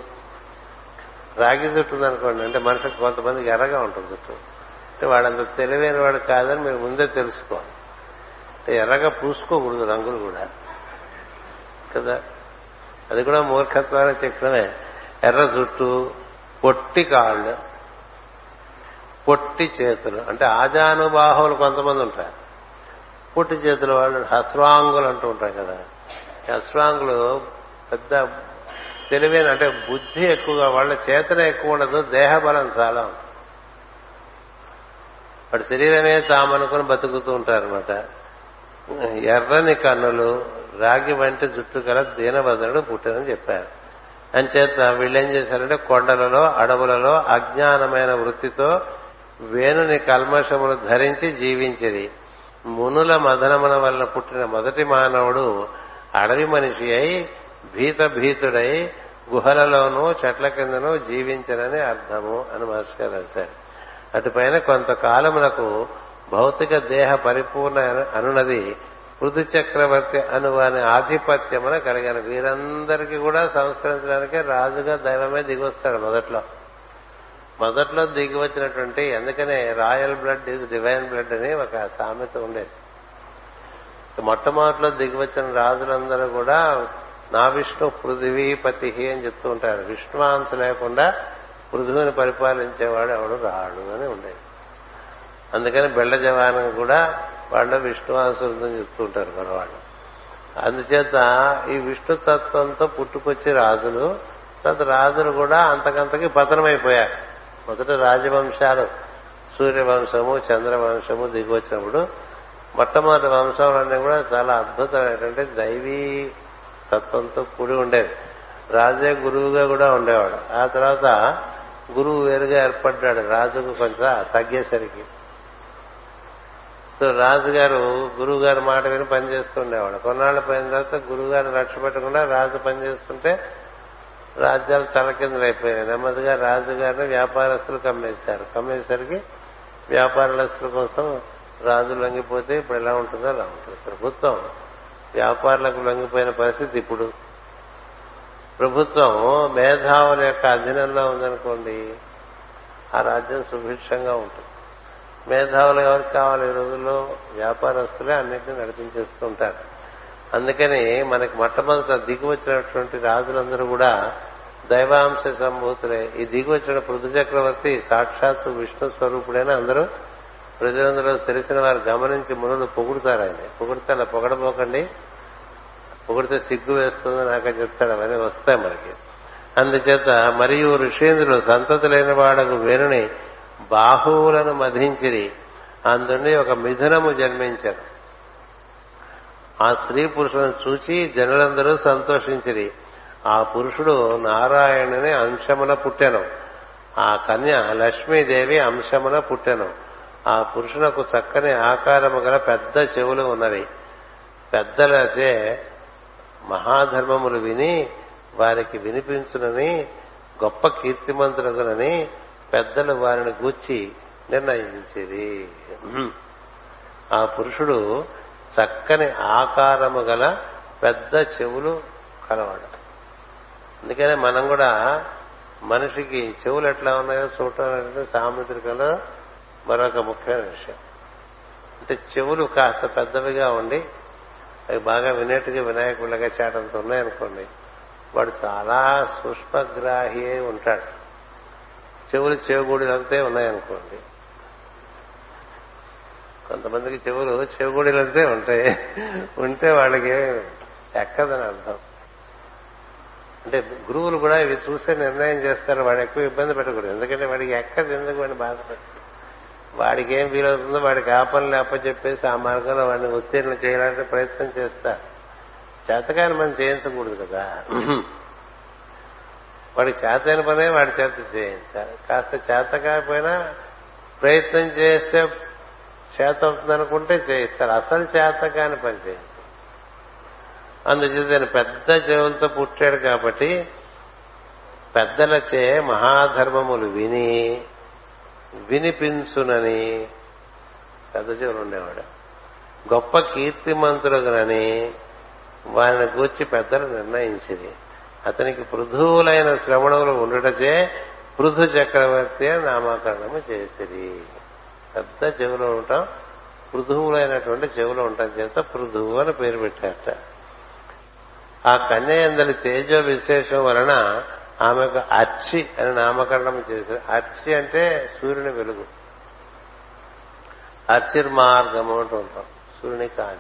రాగి జుట్టు ఉందనుకోండి అంటే మనిషికి కొంతమందికి ఎర్రగా ఉంటుంది జుట్టు. అంటే వాడంత తెలివైన వాడు కాదని మీరు ముందే తెలుసుకోవాలి. అంటే ఎర్రగా పూసుకోకూడదు రంగులు కూడా. కదా? అది కూడా మూర్ఖత్వాన్ని చక్రమే. ఎర్ర జుట్టు పొట్టి కాళ్ళు పొట్టి చేతులు. అంటే ఆజానుబాహువులు కొంతమంది ఉంటారు. పొట్టి చేతుల వాళ్ళు హస్వాంగులు అంటూ ఉంటారు కదా. హస్వాంగులు పెద్ద తెలివైన అంటే బుద్ధి ఎక్కువగా వాళ్ళ చేతన ఎక్కువ ఉండదు దేహ బలం చాలా వాడి శరీరమే తామనుకుని బతుకుతూ ఉంటారన్నమాట. ఎర్రని కన్నులు రాగి వంటి జుట్టు గల దీనభద్రుడు పుట్టినని చెప్పారు. అంచేత వీళ్ళేం చేశారంటే కొండలలో అడవులలో అజ్ఞానమైన వృత్తితో వేణుని కల్మషములు ధరించి జీవించేది. మునుల మదనముల వలన పుట్టిన మొదటి మానవుడు అడవి మనిషి అయి భీత భీతుడై గుహలలోనూ చెట్ల కిందనూ జీవించనని అర్థము అని మాస్టర్ రాశారు. అటుపైన కొంతకాలమునకు భౌతిక దేహ పరిపూర్ణ అనునది పృథు చక్రవర్తి అను వాని ఆధిపత్యమున కలిగిన. వీరందరికీ కూడా సంస్కరించడానికి రాజుగా దైవమే దిగొస్తాడు మొదట్లో. మొదట్లో దిగి వచ్చినటువంటి అందుకనే royal blood is divine blood అని ఒక సామెత ఉండేది. మొట్టమొదట్లో దిగి వచ్చిన రాజులందరూ కూడా నా విష్ణు పృథివీపతి అని చెప్తూ ఉంటారు. విష్ణువాంశ లేకుండా పృథువుని పరిపాలించేవాడు ఎవడు? రాడు అని ఉండేది. అందుకని బెళ్ళ జవానం కూడా వాళ్ళు విష్ణువాంశులని చెప్తూ ఉంటారు మనవాళ్ళు. అందుచేత ఈ విష్ణుతత్వంతో పుట్టుకొచ్చి రాజులు తర్వాత రాజులు కూడా అంతకంతకి పతనమైపోయారు. మొదట రాజవంశాలు సూర్యవంశము చంద్రవంశము దిగివచ్చినప్పుడు మొట్టమొదటి వంశంలన్నీ కూడా చాలా అద్భుతమైనటువంటి దైవీ తత్వంతో కూడి ఉండేది. రాజే గురువుగా కూడా ఉండేవాడు. ఆ తర్వాత గురువు వేరుగా ఏర్పడ్డాడు. రాజుకు కొంచెం తగ్గేసరికి సో రాజుగారు గురువు గారి మాట విని పనిచేస్తుండేవాడు కొన్నాళ్ళు పోయిన తర్వాత గురువు గారిని పెట్టకుండా రాజు పనిచేస్తుంటే రాజ్యాలు తలకిందులైపోయినాయి నెమ్మదిగా రాజుగారిని వ్యాపారస్తులు కమ్మేశారు. కమ్మేసరికి వ్యాపారస్తుల కోసం రాజు లొంగిపోతే ఇప్పుడు ఎలా ఉంటుందో అలా ఉంటుంది. ప్రభుత్వం వ్యాపారులకు లొంగిపోయిన పరిస్థితి ఇప్పుడు. ప్రభుత్వం మేధావుల యొక్క అధీనంలో ఉందనుకోండి ఆ రాజ్యం సుభిక్షంగా ఉంటుంది. మేధావులు ఎవరికి కావాలి ఈ రోజుల్లో? వ్యాపారస్తులే అన్నింటినీ నడిపించేస్తూ ఉంటారు. అందుకని మనకి మొట్టమొదట దిగి వచ్చినటువంటి రాజులందరూ కూడా దైవాంశ సంభూతులే. ఈ దిగి వచ్చిన పృథు చక్రవర్తి సాక్షాత్తు విష్ణు స్వరూపుడైన అందరూ? ప్రజలందరూ తెలిసిన వారు గమనించి మునులు పొగుడుతారు ఆయన. పొగిడితే అలా పొగడబోకండి. పొగిడితే సిగ్గు వేస్తుంది నాకే చెప్తాడు. అవన్నీ వస్తాయి మనకి. అందుచేత మరియు ఋషేంద్రులు సంతతి లేని వాడకు వేరుని బాహువులను మధించిరి. అందుండి ఒక మిథునము జన్మించారు. ఆ స్త్రీ పురుషులను చూచి జనులందరూ సంతోషించిరి. ఆ పురుషుడు నారాయణుని అంశమున పుట్టెను. ఆ కన్య లక్ష్మీదేవి అంశమున పుట్టెను. ఆ పురుషునకు చక్కని ఆకారము గల పెద్ద చెవులు ఉన్నవి. పెద్దలచే మహాధర్మములు విని వారికి వినిపించునని గొప్ప కీర్తిమంతులగునని పెద్దలు వారిని గూర్చి నిర్ణయించేది. ఆ పురుషుడు చక్కని ఆకారము గల పెద్ద చెవులు కలవాడు. అందుకనే మనం కూడా మనిషికి చెవులు ఎట్లా ఉన్నాయో చూడటం అనేది సాముద్రికలో మరొక ముఖ్యమైన విషయం. అంటే చెవులు కాస్త పెద్దవిగా ఉండి అవి బాగా వినేట్టుగా వినాయకుడిగా చేటంత ఉన్నాయనుకోండి వాడు చాలా సూక్ష్మగ్రాహి ఉంటాడు. చెవులు చెవుగూడిలంతే ఉన్నాయనుకోండి. కొంతమందికి చెవులు చెవుగూడిలంతే ఉంటాయి. ఉంటే వాళ్ళకి ఎక్కదని అర్థం. అంటే గురువులు కూడా ఇవి చూసే నిర్ణయం చేస్తారు. వాడు ఎక్కువ ఇబ్బంది పెట్టకూడదు. ఎందుకంటే వాడికి ఎక్కదు ఎందుకు వాడిని బాధపడదు వాడికి ఏం వీలవుతుందో వాడికి ఆ పనులు అప్పచెప్పేసి ఆ మార్గంలో వాడిని ఉత్తీర్ణ చేయాలంటే ప్రయత్నం చేస్తారు చేతకాని మనం చేయించకూడదు కదా. వాడికి చేతైన పనే వాడి చేత చేయించాలి కాస్త చేత కాకపోయినా ప్రయత్నం చేస్తే చేత అవుతుంది అనుకుంటే చేయిస్తారు. అసలు చేత కాని పని చేయించాలి అందుచేత పెద్ద చెవులతో పుట్టాడు కాబట్టి పెద్దలచే మహాధర్మములు విని వినిపించునని పెద్ద చెవులు ఉండేవాడు. గొప్ప కీర్తిమంతులుగానని వారిని గూర్చి పెద్దలు నిర్ణయించింది అతనికి పృథువులైన శ్రవణములు ఉండుటచే పృథు చక్రవర్తి అని నామకరణము చేసిరి. పెద్ద చెవులో ఉంటాం. పృథువులైనటువంటి చెవిలో ఉంటాం చేత పృథువు అని పేరు పెట్టారట. ఆ కన్య ఎందలి తేజో విశేషం వలన ఆమెకు అర్చి అని నామకరణం చేశారు అర్చి అంటే సూర్యుని వెలుగు. అర్చిర్మార్గము అంటూ ఉంటాం. సూర్యుని కాని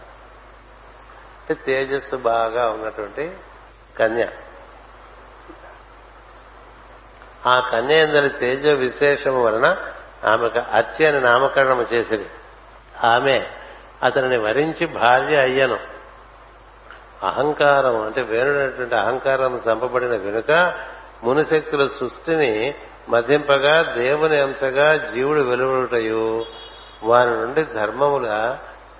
అంటే తేజస్సు బాగా ఉన్నటువంటి కన్య. ఆ కన్యందరి తేజో విశేషము వలన ఆమెకు అర్చి అని నామకరణము చేసింది ఆమె అతనిని వరించి భార్య అయ్యను. అహంకారం అంటే వేరునటువంటి అహంకారం చంపబడిన వెనుక మునిశక్తుల సృష్టిని మధింపగా దేవుని అంశగా జీవుడు వెలువడుటయు. వారి నుండి ధర్మముల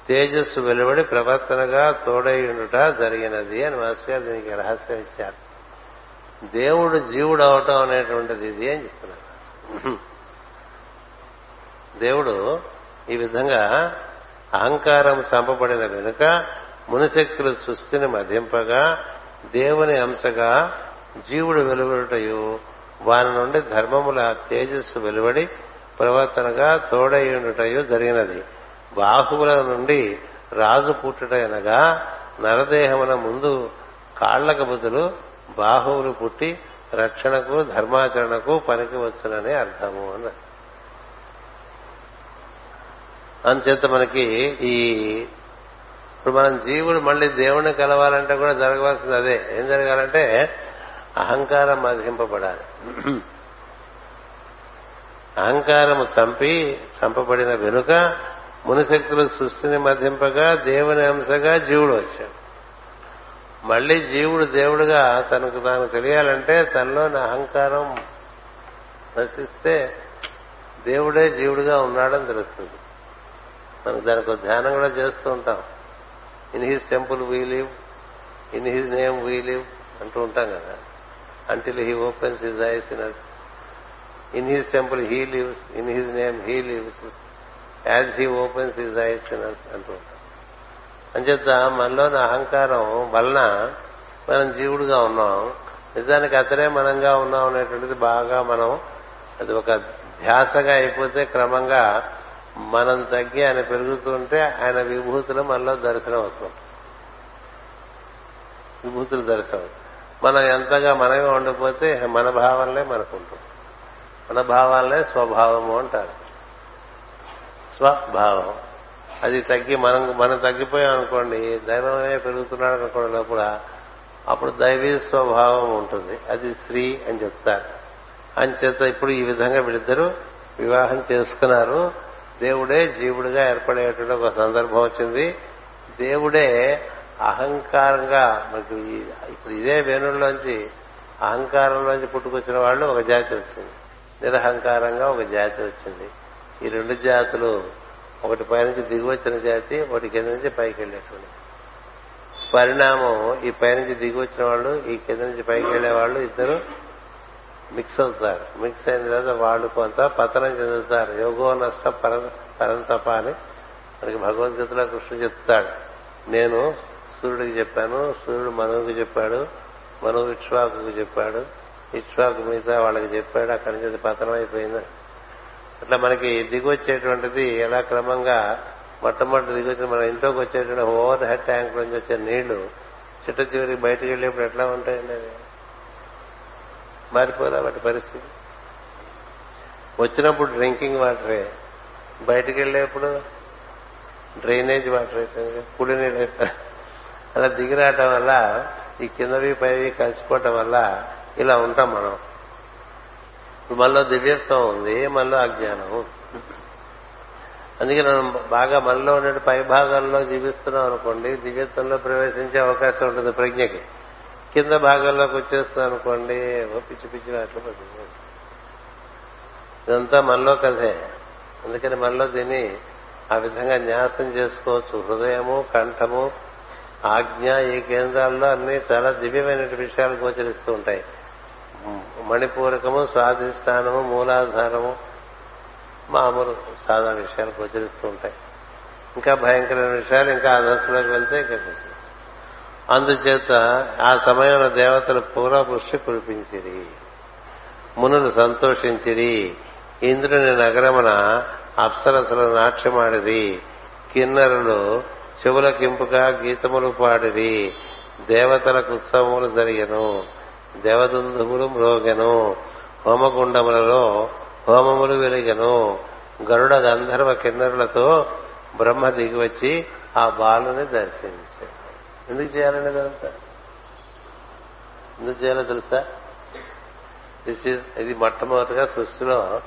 తేజస్సు వెలువడి ప్రవర్తనగా తోడైయుండుట జరిగినది అని మాస్టర్ దీనికి రహస్యం ఇచ్చారు దేవుడు జీవుడు అవటం అనేటువంటిది ఇది అని చెప్తున్నారు దేవుడు ఈ విధంగా అహంకారం చంపబడిన వెనుక మునిశక్తులు సృష్టిని మధింపగా దేవుని అంశగా జీవుడు వెలువడుటయు వారి నుండి ధర్మముల తేజస్సు వెలువడి ప్రవర్తనగా తోడయ్యుండుటయు జరిగినది. బాహువుల నుండి రాజు పుట్టుటయనగా నరదేహమున ముందు కాళ్ళకు బదులు బాహువులు పుట్టి రక్షణకు ధర్మాచరణకు పనికి వచ్చునని అర్థము అన్నారు అందుచేత మనకి ఈ ఇప్పుడు మనం జీవుడు మళ్ళీ దేవుణ్ణి కలవాలంటే కూడా జరగవలసింది అదే. ఏం జరగాలంటే అహంకారం మధింపబడాలి అహంకారము చంపి చంపబడిన వెనుక మునిశక్తులు సృష్టిని మధింపగా దేవుని అంశగా జీవుడు వచ్చాడు. మళ్ళీ జీవుడు దేవుడుగా తనకు తాను తెలియాలంటే తనలోని అహంకారం నశిస్తే దేవుడే జీవుడుగా ఉన్నాడని తెలుస్తుంది. మనకు దానికి ధ్యానం కూడా చేస్తూ ఉంటాం. In his temple we live in his name we live అంటూ ఉంటాం కదా. Until he opens his eyes in us in his temple he lives in his name he lives as he opens his eyes in us అంటూ ఉంటాం. అంచేత మనలోని అహంకారం వలన మనం జీవుడుగా ఉన్నాం. నిజానికి అతనే మనంగా ఉన్నాం అనేటువంటిది బాగా మనం అది ఒక ధ్యాసగా అయిపోతే క్రమంగా మనం తగ్గి ఆయన పెరుగుతుంటే ఆయన విభూతులు మనలో దర్శనం అవుతుంది విభూతులు దర్శనం. మనం ఎంతగా మనమే ఉండిపోతే మన భావాలనే మనకుంటుంది మన భావాలనే స్వభావము అంటారు. స్వభావం. అది తగ్గి మనం మనం తగ్గిపోయాం అనుకోండి దైవమే పెరుగుతున్నాడు అనుకోవడం లోపల అప్పుడు దైవీ స్వభావం ఉంటుంది. అది స్త్రీ అని చెప్తారు. అంచేత ఇప్పుడు ఈ విధంగా వీళ్ళిద్దరూ వివాహం చేసుకున్నారు. దేవుడే జీవుడిగా ఏర్పడేటువంటి ఒక సందర్భం వచ్చింది. దేవుడే అహంకారంగా మనకి ఇప్పుడు ఇదే వేణుల్లోంచి అహంకారంలోంచి పుట్టుకొచ్చిన వాళ్ళు ఒక జాతి వచ్చింది. నిరహంకారంగా ఒక జాతి వచ్చింది. ఈ రెండు జాతులు ఒకటి పైనుంచి నుంచి వచ్చిన జాతి ఒకటి కింద నుంచి పైకి వెళ్ళేటువంటి పరిణామం ఈ పైనుంచి దిగువచ్చిన వాళ్ళు ఈ కింద నుంచి పైకి వెళ్ళే వాళ్ళు ఇద్దరు మిక్స్ అవుతారు. మిక్స్ అయిన తర్వాత వాళ్ళు కొంత పతనం చెందుతారు. యోగో నష్ట పర పరంతప అని మనకి భగవద్గీతలో కృష్ణుడు చెప్తాడు. నేను సూర్యుడికి చెప్పాను సూర్యుడు మనువుకి చెప్పాడు మనువు ఇక్ష్వాకు చెప్పాడు. ఇక్ష్వాకు మిగతా వాళ్ళకి చెప్పాడు అక్కడి నుంచి పతనం అయిపోయింది అట్లా మనకి దిగొచ్చేటువంటిది ఎలా క్రమంగా మొట్టమొదటి దిగొచ్చిన మన ఇంట్లోకి వచ్చేటువంటి ఓవర్ హెడ్ ట్యాంక్ నుంచి వచ్చే నీళ్ళు చిట్ట చివరికి బయటకు వెళ్ళేప్పుడు ఎట్లా ఉంటాయండి అవి? మారిపోదా వాటి పరిస్థితి? వచ్చినప్పుడు డ్రింకింగ్ వాటరే బయటకు వెళ్ళేప్పుడు డ్రైనేజ్ వాటర్ అయితే కుడి నీళ్ళు అలా దిగిరాటం వల్ల ఈ కిందవి పైవి కలిసిపోవటం వల్ల ఇలా ఉంటాం మనం. ఇప్పుడు మనలో దివ్యత్వం ఉంది మనలో అజ్ఞానం అందుకే మనం బాగా మనలో ఉండే పై భాగాల్లో జీవిస్తున్నాం అనుకోండి దివ్యత్వంలో ప్రవేశించే అవకాశం ఉంటుంది ప్రజ్ఞకి. కింద భాగాల్లోకి వచ్చేస్తున్నాం అనుకోండి పిచ్చి పిచ్చి అట్లా పడుతుంది. ఇదంతా మనలో కథే. అందుకని మనలో దీన్ని ఆ విధంగా న్యాసం చేసుకోవచ్చు. హృదయము కంఠము ఆజ్ఞ ఈ కేంద్రాల్లో అన్ని చాలా దివ్యమైన విషయాలు గోచరిస్తూ ఉంటాయి. మణిపూరకము స్వాధిష్టానము మూలాధారము మామూలు సాధారణ విషయాలు గోచరిస్తూ ఉంటాయి. ఇంకా భయంకరమైన విషయాలు ఇంకా ఆ దశలోకి వెళ్తే ఇంకా అందుచేత ఆ సమయంలో దేవతలు పూర్వపుష్టి కురిపించిరి మునులు సంతోషించిరి ఇంద్రుని నగరమున అప్సరసలు నాట్యమాడిది కిన్నరులు చెవులకింపుగా గీతములు పాడిది దేవతలకు ఉత్సవములు జరిగను. దేవదుందుములు మ్రోగెను. హోమగుండములలో హోమములు వెలిగెను. గరుడ గంధర్వ కిన్నరులతో బ్రహ్మ దిగివచ్చి ఆ బాలుని దర్శించాడు. ఎందుకు చేయాలండి ఇదంతా? ఎందుకు చేయాలో తెలుసా? దిస్ ఇస్ ఇది మొట్టమొదటిగా సృష్టిలో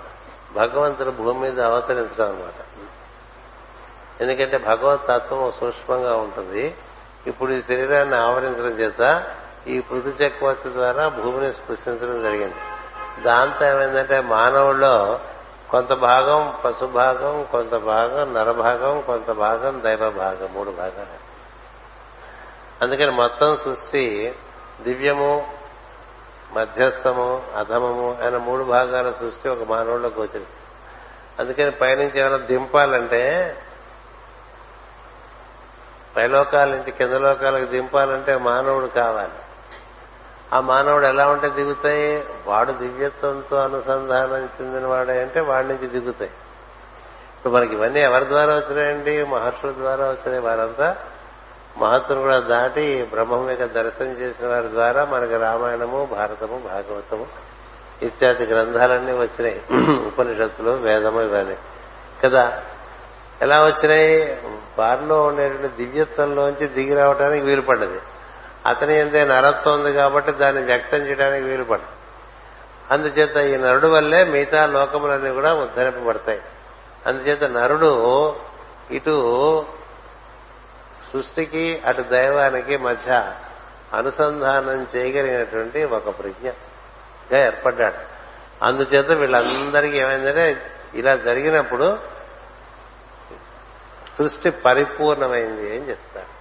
భగవంతుడు భూమి మీద అవతరించడం అనమాట ఎందుకంటే భగవత్ తత్వం సూక్ష్మంగా ఉంటుంది. ఇప్పుడు ఈ శరీరాన్ని ఆవరించడం చేత ఈ పృథు చక్రవర్తి ద్వారా భూమిని స్పృశించడం జరిగింది. దాంతో ఏమైందంటే మానవుల్లో కొంత భాగం పశు భాగం కొంత భాగం నరభాగం కొంత భాగం దైవ భాగం మూడు భాగాలు. అందుకని మొత్తం సృష్టి దివ్యము మధ్యస్థము అధమము అయిన మూడు భాగాల సృష్టి ఒక మానవుల్లో గోచరిస్తుంది. అందుకని పైనుంచి ఏమైనా దింపాలంటే పైలోకాల నుంచి కింద లోకాలకు దింపాలంటే మానవుడు కావాలి. ఆ మానవుడు ఎలా ఉంటే దిగుతాయి? వాడు దివ్యత్వంతో అనుసంధానం చెందిన వాడే అంటే వాడి నుంచి దిగుతాయి. ఇప్పుడు మనకి ఇవన్నీ ఎవరి ద్వారా వచ్చినాయండి? మహర్షుల ద్వారా వచ్చినాయి. వారంతా మహత్తును కూడా దాటి బ్రహ్మం యొక్క దర్శనం చేసిన వారి ద్వారా మనకి రామాయణము భారతము భాగవతము ఇత్యాది గ్రంథాలన్నీ వచ్చినాయి. ఉపనిషత్తులు వేదము ఇవన్నీ. కదా? ఎలా వచ్చినాయి? వారిలో ఉండేటువంటి దివ్యత్వంలోంచి దిగి రావడానికి వీలు పడ్డది అతని ఎందే నరత్వం ఉంది కాబట్టి దాన్ని వ్యక్తం చేయడానికి వీలు పడదు. అందుచేత ఈ నరుడు వల్లే మిగతా లోకములన్నీ కూడా ఉద్ధరింపబడతాయి. అందుచేత నరుడు ఇటు సృష్టికి అటు దైవానికి మధ్య అనుసంధానం చేయగలిగినటువంటి ఒక ప్రజ్ఞగా ఏర్పడ్డాడు. అందుచేత వీళ్ళందరికీ ఏమైందంటే ఇలా జరిగినప్పుడు సృష్టి పరిపూర్ణమైంది అని చెప్తారు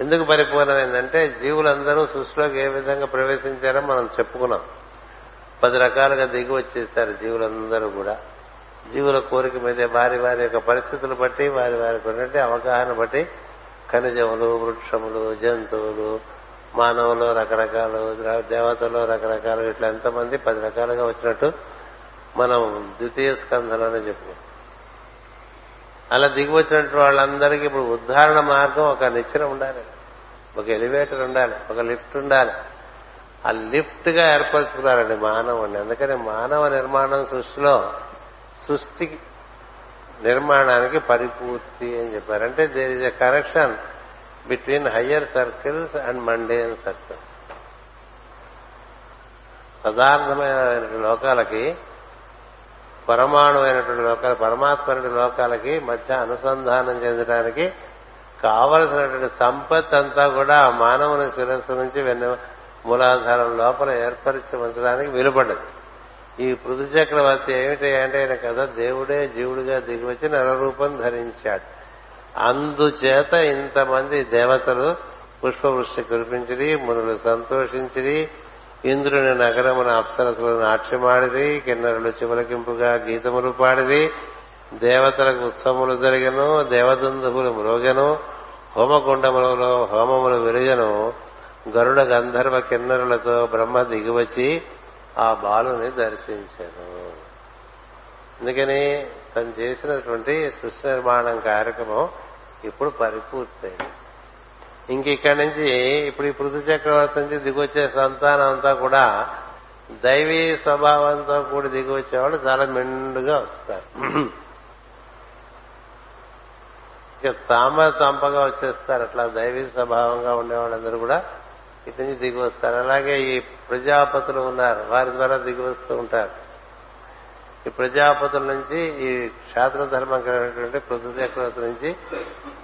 ఎందుకు పరిపూర్ణమైందంటే జీవులందరూ సృష్టిలోకి ఏ విధంగా ప్రవేశించారో మనం చెప్పుకున్నాం. పది రకాలుగా దిగి వచ్చేసారు జీవులందరూ కూడా. జీవుల కోరిక మీద వారి వారి యొక్క పరిస్థితులు బట్టి వారి వారికి ఉన్నట్టు అవగాహన బట్టి ఖనిజములు వృక్షములు జంతువులు మానవులు రకరకాలు దేవతలు రకరకాలు ఇట్లా ఎంతమంది పది రకాలుగా వచ్చినట్టు మనం ద్వితీయ స్కంధంలోనే చెప్పుకున్నాం. అలా దిగి వచ్చినట్టు వాళ్ళందరికీ ఇప్పుడు ఉద్ధారణ మార్గం ఒక నిచ్చెన ఉండాలి. ఒక ఎలివేటర్ ఉండాలి ఒక లిఫ్ట్ ఉండాలి. ఆ లిఫ్ట్గా ఏర్పరచుకున్నారండి మానవుడిని అందుకని మానవ నిర్మాణం సృష్టిలో సృష్టి నిర్మాణానికి పరిపూర్తి అని చెప్పారంటే there is a correction between higher circles and mundane circles పదార్థమైన లోకాలకి పరమాణువైనటువంటి లోకాలు పరమాత్మైన లోకాలకి మధ్య అనుసంధానం చెందడానికి కావలసినటువంటి సంపత్ అంతా కూడా మానవుని శిరస్సు నుంచి వెన్న మూలాధారం లోపల ఏర్పరిచి ఉంచడానికి వీలుపడ్డది. ఈ పృథు చక్రవర్తి ఏమిటి అంటే ఆయన కదా దేవుడే జీవుడిగా దిగివచ్చి నరరూపం ధరించాడు. అందుచేత ఇంతమంది దేవతలు పుష్పవృష్టి కురిపించిరి మునులు సంతోషించిరి ఇంద్రుని నగరమున అప్సరసులు నాట్యమాడిరి కిన్నరులు చివలకింపుగా గీతములు పాడిరి దేవతలకు ఉత్సవములు జరిగను దేవదుందువులు మ్రోగెను హోమకుండములలో హోమములు విరుగను గరుడ గంధర్వ కిన్నరులతో బ్రహ్మ దిగివచ్చి ఆ బాలుని దర్శించాను. అందుకని తను చేసినటువంటి సృష్టి నిర్మాణం కార్యక్రమం ఇప్పుడు పరిపూర్తయింది. ఇంక ఇక్కడి నుంచి ఇప్పుడు ఈ పృథు చక్రవర్తి నుంచి దిగొచ్చే సంతానం అంతా కూడా దైవీ స్వభావంతో కూడి దిగివచ్చేవాళ్ళు చాలా మెండుగా వస్తారు. ఇక తామ తంపగా వచ్చేస్తారు. అట్లా దైవీ స్వభావంగా ఉండేవాళ్ళందరూ కూడా ఇటు నుంచి దిగి వస్తారు. అలాగే ఈ ప్రజాపతులు ఉన్నారు. వారి ద్వారా దిగి వస్తూ ఉంటారు. ఈ ప్రజాపతుల నుంచి ఈ క్షాత్ర ధర్మం కలిగినటువంటి పృథు నుంచి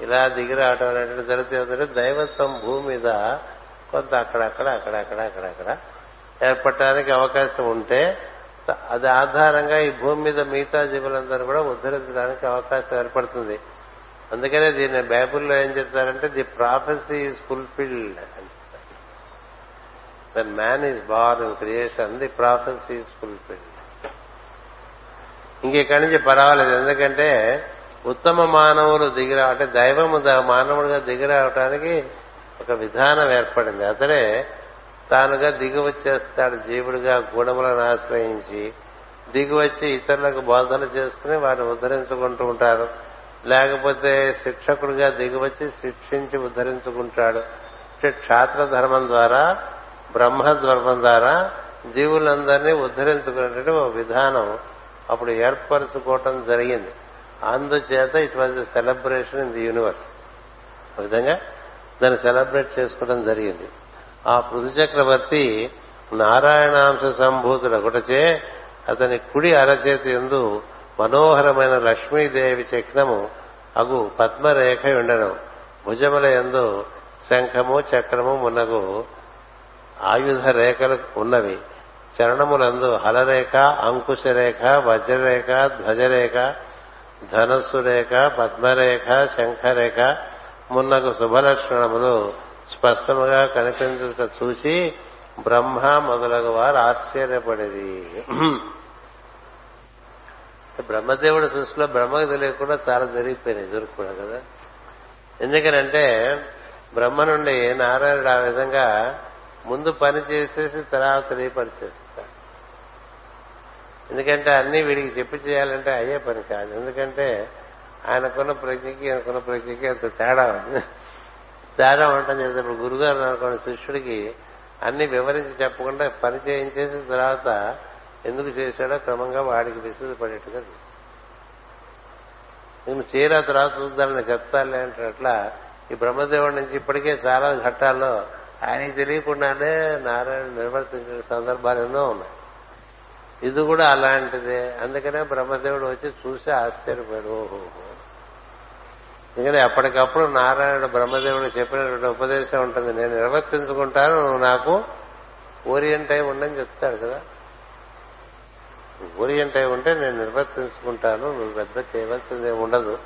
ఇలా దిగి రావడం అనేటువంటి జరుగుతుంది దైవత్వం భూమి మీద కొంత అక్కడక్కడ అక్కడక్కడ అక్కడక్కడ ఏర్పడటానికి అవకాశం ఉంటే అది ఆధారంగా ఈ భూమి మీద మిగతా జీవులందరూ కూడా ఉద్ధరించడానికి అవకాశం ఏర్పడుతుంది. అందుకనే దీన్ని బైబుల్లో ఏం చెప్తారంటే the prophecy is fulfilled when man is born in creation the prophecy is fulfilled ఇంకెక్కడి నుంచి పర్వాలేదు. ఎందుకంటే ఉత్తమ మానవులు దిగిరా అంటే దైవము మానవుడిగా దిగిరావటానికి ఒక విధానం ఏర్పడింది. అతడే తానుగా దిగువచ్చేస్తాడు జీవుడిగా గుణములను ఆశ్రయించి దిగువచ్చి ఇతరులకు బోధన చేసుకుని వారిని ఉద్ధరించుకుంటూ ఉంటారు లేకపోతే శిక్షకుడిగా దిగువచ్చి శిక్షించి ఉద్ధరించుకుంటాడు. అంటే క్షాత్ర ధర్మం ద్వారా బ్రహ్మధర్మం ద్వారా జీవులందరినీ ఉద్ధరించుకునేటువంటి ఒక విధానం అప్పుడు ఏర్పరచుకోవటం జరిగింది. అందుచేత it was a celebration in the universe ఆ విధంగా దాన్ని సెలబ్రేట్ చేసుకోవడం జరిగింది. ఆ పృథు చక్రవర్తి నారాయణాంశ సంభూతుడు ఒకటచే అతని కుడి అరచేతి ఎందు మనోహరమైన లక్ష్మీదేవి చక్రము అగు పద్మరేఖ ఉండడం భుజముల ఎందు శంఖము చక్రము మున్నగు ఆయుధ రేఖలు ఉన్నవి. చరణములందు హలరేఖ అంకుశరేఖ వజ్రరేఖ ధ్వజరేఖ ధనస్సు రేఖ పద్మరేఖ శంఖరేఖ మున్నకు శుభలక్షణములు స్పష్టముగా కనిపించుట చూసి బ్రహ్మ మొదలగు వారు ఆశ్చర్యపడేది బ్రహ్మదేవుడి సృష్టిలో బ్రహ్మకు తెలియకుండా చాలా జరిగిపోయినాయి ఎదురు కదా. ఎందుకనంటే బ్రహ్మ నుండి నారాయణుడు ఆ విధంగా ముందు పని చేసేసి తర్వాత తెలియపరిచేస్తాడు ఎందుకంటే అన్ని వీడికి చెప్పి చేయాలంటే అయ్యే పని కాదు. ఎందుకంటే ఆయనకున్న ప్రజ్ఞకి ఆయనకున్న ప్రజ్ఞకి అంత తేడా ఉంది. తేడా ఉండటం చేసినప్పుడు గురుగారు అనుకున్న శిష్యుడికి అన్ని వివరించి చెప్పకుండా పని చేయించేసిన తర్వాత ఎందుకు చేశాడో క్రమంగా వాడికి విసుగు పడేట్టుగా నేను చేరా తర్వాత చూద్దామని చెప్తానులే అంటే అట్లా ఈ బ్రహ్మదేవుడి నుంచి ఇప్పటికే చాలా ఘట్టాల్లో ఆయనకి తెలియకుండానే నారాయణ నిర్వర్తించిన సందర్భాలు ఎన్నో ఉన్నాయి. ఇది కూడా అలాంటిదే. అందుకనే బ్రహ్మదేవుడు వచ్చి చూసి ఆశ్చర్యపోయాడు. ఓహో. ఎందుకంటే అప్పటికప్పుడు నారాయణుడు బ్రహ్మదేవుడు చెప్పినటువంటి ఉపదేశం ఉంటుంది. నేను నిర్వర్తించుకుంటాను నువ్వు నాకు ఓరియంట్ అయి ఉండని చెప్తాడు కదా. ఓరియంట్ అయి ఉంటే నేను నిర్వర్తించుకుంటాను నువ్వు పెద్ద చేయవలసింది ఉండదు.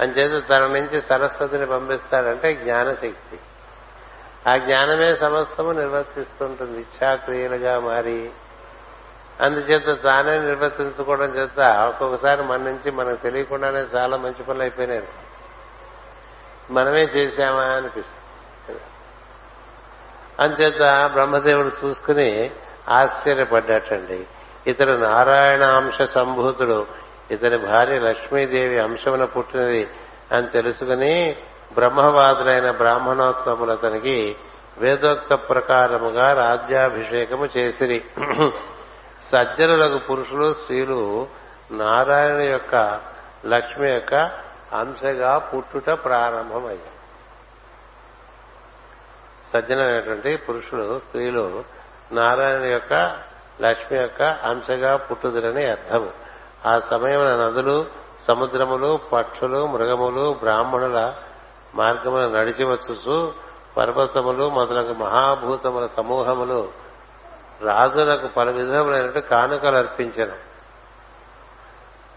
అని చేత తన నుంచి సరస్వతిని పంపిస్తాడంటే జ్ఞానశక్తి. ఆ జ్ఞానమే సమస్తము నిర్వర్తిస్తుంటుంది ఇచ్చాక్రియలుగా మారి. అందుచేత తానే నిర్వర్తించుకోవడం చేత ఒక్కొక్కసారి మన నుంచి మనకు తెలియకుండానే చాలా మంచి పనులు అయిపోయినాయి. మనమే చేశామా అనిపిస్తుంది. అంచేత బ్రహ్మదేవుడు చూసుకుని ఆశ్చర్యపడ్డాటండి ఇతడు నారాయణ అంశ సంభూతుడు. ఇతని భార్య లక్ష్మీదేవి అంశమున పుట్టినది అని తెలుసుకుని బ్రహ్మవాదులైన బ్రాహ్మణోత్తములతనికి వేదోక్త ప్రకారముగా రాజ్యాభిషేకము చేసిరి. సజ్జనులకు పురుషులు స్త్రీలు నారాయణ యొక్క లక్ష్మి యొక్క అంశగా పుట్టుట ప్రారంభమయ్యాయి సజ్జనమైనటువంటి పురుషులు స్త్రీలు నారాయణ యొక్క లక్ష్మి యొక్క అంశగా పుట్టుదలని అర్థము. ఆ సమయంలో నదులు సముద్రములు పక్షులు మృగములు బ్రాహ్మణుల మార్గమున నడిచివచ్చు పర్వతములు మొదలగు మహాభూతముల సమూహములు రాజులకు పలు విధములైనట్టు కానుకలు అర్పించను.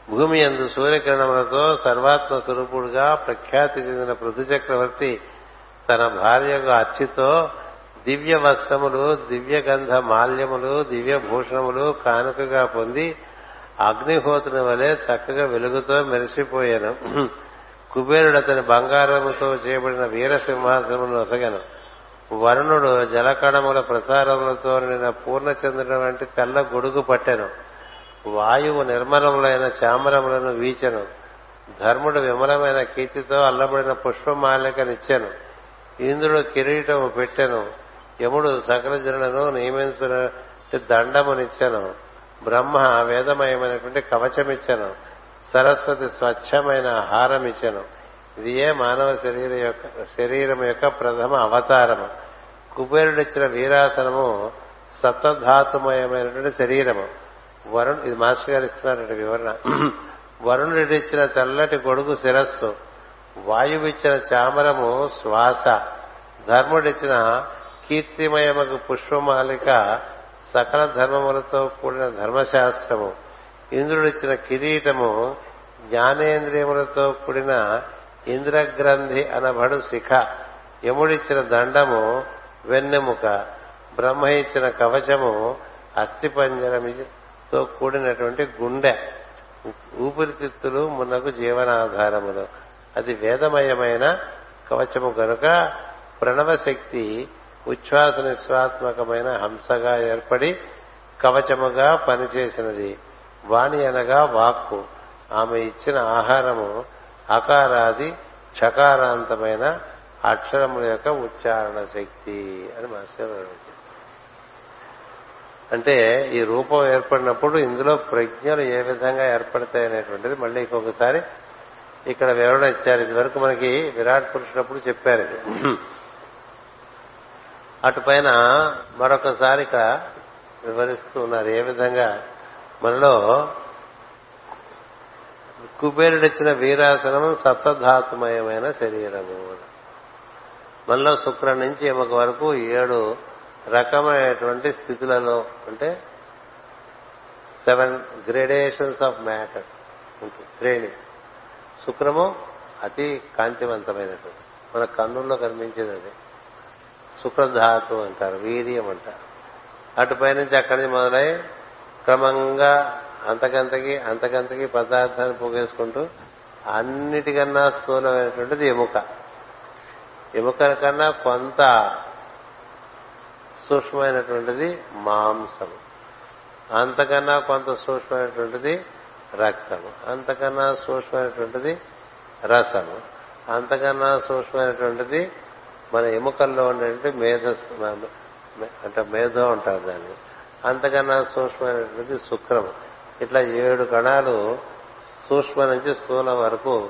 భూమి ఎందు సూర్యకిరణములతో సర్వాత్మ స్వరూపుడుగా ప్రఖ్యాతి చెందిన పృథు చక్రవర్తి తన భార్యకు అర్చితో దివ్య వస్త్రములు దివ్య గంధ మాల్యములు దివ్య భూషణములు కానుకగా పొంది అగ్నిహోత్రుని వలె చక్కగా వెలుగుతో మెరిసిపోయాను. కుబేరుడు అతని బంగారముతో చేయబడిన వీర సింహాసనమును నొసగను వరుణుడు జలకణముల ప్రసారములతో నిన్న పూర్ణచంద్రుని వంటి తెల్ల గొడుగు పట్టెను. వాయువు నిర్మలములైన చామరములను వీచెను. ధర్ముడు విమలమైన కీర్తితో అల్లబడిన పుష్పమాలికనిచ్చెను. ఇంద్రుడు కిరీటము పెట్టెను. యముడు సకల జనులను నియమించిన దండమునిచ్చెను. బ్రహ్మ వేదమయమైనటువంటి కవచమిచ్చెను. సరస్వతి స్వచ్ఛమైన ఆహారం ఇచ్చను. ఇది ఏ మానవ శరీర యొక్క శరీరం యొక్క ప్రథమ అవతారము. కుబేరుడిచ్చిన వీరాసనము సప్తధాతుమయమైనటువంటి శరీరము. వరుణ్ ఇది మాస్టర్ గారు ఇస్తున్నటువంటి వివరణ. వరుణుడిచ్చిన తెల్లటి గొడుగు శిరస్సు వాయువిచ్చిన చామరము శ్వాస ధర్ముడిచ్చిన కీర్తిమయమకు పుష్పమాలిక సకల ధర్మములతో కూడిన ధర్మశాస్త్రము. ఇంద్రుడిచ్చిన కిరీటము జ్ఞానేంద్రియములతో కూడిన ఇంద్రగ్రంథి అనబడు శిఖ. యముడిచ్చిన దండము వెన్నెముక. బ్రహ్మ ఇచ్చిన కవచము అస్థిపంజరమితో కూడినటువంటి గుండె. ఊపిరితిత్తులు మున్నకు జీవనాధారములు. అది వేదమయమైన కవచము కనుక ప్రణవ శక్తి ఉచ్ఛ్వాస నిశ్వాత్మకమైన హంసగా ఏర్పడి కవచముగా పనిచేసినది. వాణి అనగా వాక్కు. ఆమె ఇచ్చిన ఆహారము అకారాది చకారాంతమైన అక్షరముల యొక్క ఉచ్చారణ శక్తి అని మాస్టర్ అంటే ఈ రూపం ఏర్పడినప్పుడు ఇందులో ప్రజ్ఞలు ఏ విధంగా ఏర్పడతాయి అనేటువంటిది మళ్ళీ ఇంకొకసారి ఇక్కడ వివరణ ఇచ్చారు. ఇదివరకు మనకి విరాట్ పురుషుడప్పుడు చెప్పారు ఇది. అటుపైన మరొకసారి ఇక వివరిస్తూ ఉన్నారు ఏ విధంగా మనలో కుబేరుడిచ్చిన వీరాసనము సప్తధాతుమయమైన శరీరము. మనలో శుక్రం నుంచి ఎముక వరకు ఏడు రకమైనటువంటి స్థితులలో అంటే సెవెన్ గ్రేడేషన్స్ ఆఫ్ మ్యాటర్ ఉంటుంది శ్రేణి. శుక్రము అతి కాంతివంతమైనటువంటి మన కన్నుల్లో కనిపించేది అది. శుక్రధాతు అంటారు వీర్యం అంటారు. అటుపై నుంచి అక్కడి నుంచి మొదలై క్రమంగా అంతకంతకి అంతకంతకి పదార్థాన్ని పోగేసుకుంటూ అన్నిటికన్నా స్థూలమైనటువంటిది ఎముక. ఎముక కన్నా కొంత సూక్ష్మమైనటువంటిది మాంసం అంతకన్నా కొంత సూక్ష్మమైనటువంటిది రక్తము. అంతకన్నా సూక్ష్మమైనటువంటిది రసము. అంతకన్నా సూక్ష్మమైనటువంటిది మన ఎముకల్లో ఉండే మేధస్సు అంటే మేధో అంటారు దాన్ని. అంతకన్నా సూక్ష్మమైనటువంటి శుక్రము ఇట్లా ఏడు కణాలు సూక్ష్మ నుంచి స్థూలం వరకు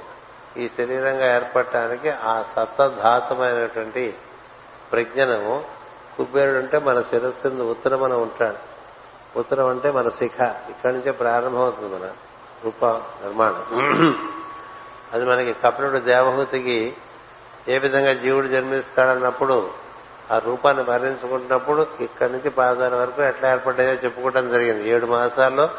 ఈ శరీరంగా ఏర్పడటానికి ఆ సప్తధాతమైనటువంటి ప్రజ్ఞను కుబేరుడు అంటే మన శిరస్సు ఉత్తరమన ఉంటాడు. ఉత్తరం అంటే మన శిఖ. ఇక్కడి నుంచే ప్రారంభమవుతుంది మన రూప నిర్మాణం. అది మనకి కపిలుడు దేవహూతికి ఏ విధంగా జీవుడు జన్మిస్తాడన్నప్పుడు ఆ రూపాన్ని భరించుకుంటున్నప్పుడు ఇక్కడి నుంచి పాదాల వరకు ఎట్లా ఏర్పడ్డాయో చెప్పుకోవడం జరిగింది. ఏడు మాసాల్లో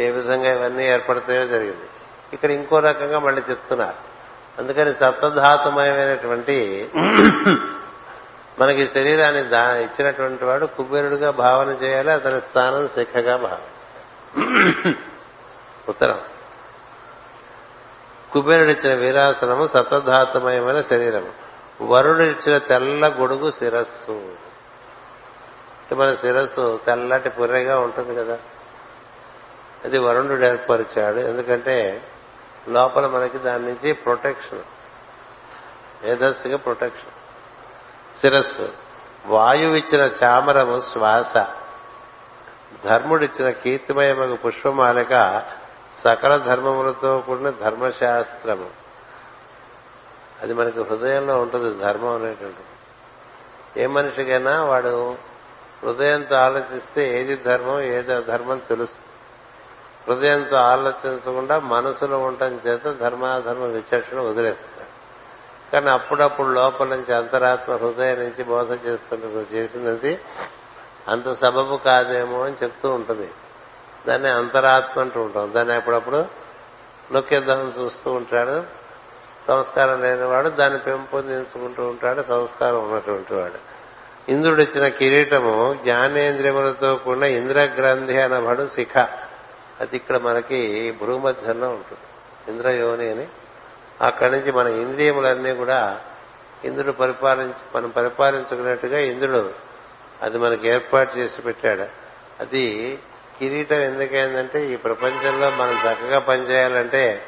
ఏ విధంగా ఇవన్నీ ఏర్పడతాయో జరిగింది. ఇక్కడ ఇంకో రకంగా మళ్ళీ చెప్తున్నారు. అందుకని సప్తధాతుమయమైనటువంటి మనకి శరీరాన్ని ఇచ్చినటువంటి వాడు కుబేరుడుగా భావన చేయాలి అతని స్థానం శిఖగా భావన ఉత్తరం. కుబేరుడిచ్చిన వీరాసనము సతధాతుమయమైన శరీరము. వరుడిచ్చిన తెల్ల గొడుగు శిరస్సు. మన శిరస్సు తెల్లటి పుర్రెగా ఉంటుంది కదా. అది వరుణుడు ఏర్పరిచాడు. ఎందుకంటే లోపల మనకి దాని నుంచి ప్రొటెక్షన్. మేధస్సుగా ప్రొటెక్షన్. శిరస్సు. వాయువిచ్చిన చామరము శ్వాస. ధర్ముడిచ్చిన కీర్తిమయమగు పుష్పమాలిక సకల ధర్మములతో కూడిన ధర్మశాస్త్రము. అది మనకి హృదయంలో ఉంటుంది ధర్మం అనేటువంటిది. ఏ మనిషికైనా వాడు హృదయంతో ఆలోచిస్తే ఏది ధర్మం ఏది అధర్మం తెలుస్తుంది హృదయంతో ఆలోచించకుండా మనసులో ఉండటం చేత ధర్మాధర్మ విచక్షణ వదిలేస్తాడు కానీ అప్పుడప్పుడు లోపల నుంచి అంతరాత్మ హృదయం నుంచి బోధ చేస్తుంటే చేసినది అంత సబబు కాదేమో అని చెప్తూ ఉంటుంది. దాన్ని అంతరాత్మ అంటూ ఉంటాం. దాన్ని అప్పుడప్పుడు నొక్కేద్దామని చూస్తూ ఉంటాడు. సంస్కారం లేనివాడు దాన్ని పెంపొందించుకుంటూ ఉంటాడు సంస్కారం ఉన్నటువంటి వాడు. ఇంద్రుడు ఇచ్చిన కిరీటము జ్ఞానేంద్రియములతో కూడిన ఇంద్రగ్రంథి అనబడు శిఖ. అది ఇక్కడ మనకి భూమధ్యంలో ఉంటుంది. ఇంద్రయోని అని. అక్కడి నుంచి మన ఇంద్రియములన్నీ కూడా ఇంద్రుడు పరిపాలించి మనం పరిపాలించుకున్నట్టుగా ఇంద్రుడు అది మనకు ఏర్పాటు చేసి పెట్టాడు. అది కిరీటం ఎందుకైందంటే ఈ ప్రపంచంలో మనం చక్కగా పనిచేయాలంటే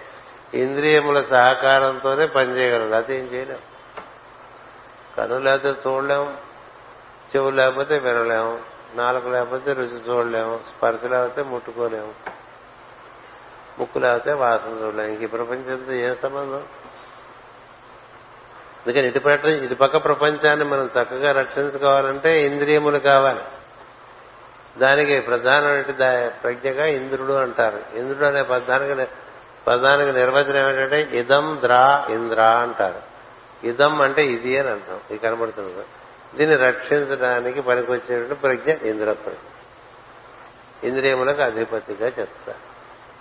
ఇంద్రియముల సహకారంతోనే పనిచేయగలరు అదేం చేయలేం. కను లేకపోతే చూడలేము చెవు లేకపోతే వినలేము నాలుగు లేకపోతే రుచి చూడలేము స్పర్శ లేకపోతే ముట్టుకోలేము ముక్కు లేకపోతే వాసన చూడలేము ఇంక ఈ ప్రపంచంతో ఏ సంబంధం? అందుకని ఇటు పట్ల ఇటు పక్క ప్రపంచాన్ని మనం చక్కగా రక్షించుకోవాలంటే ఇంద్రియములు కావాలి. దానికి ప్రధానమైన ప్రజ్ఞగా ఇంద్రుడు అంటారు. ఇంద్రుడు అనే పదానికి పదానికి నిర్వచనం ఏంటంటే ఇదం ద్రా ఇంద్ర అంటారు. ఇదం అంటే ఇది అని అర్థం. ఇది కనబడుతుంది. దీన్ని రక్షించడానికి పనికొచ్చేటువంటి ప్రజ్ఞ ఇంద్ర ప్రజ్ఞ ఇంద్రియములకు అధిపతిగా చెప్తారు.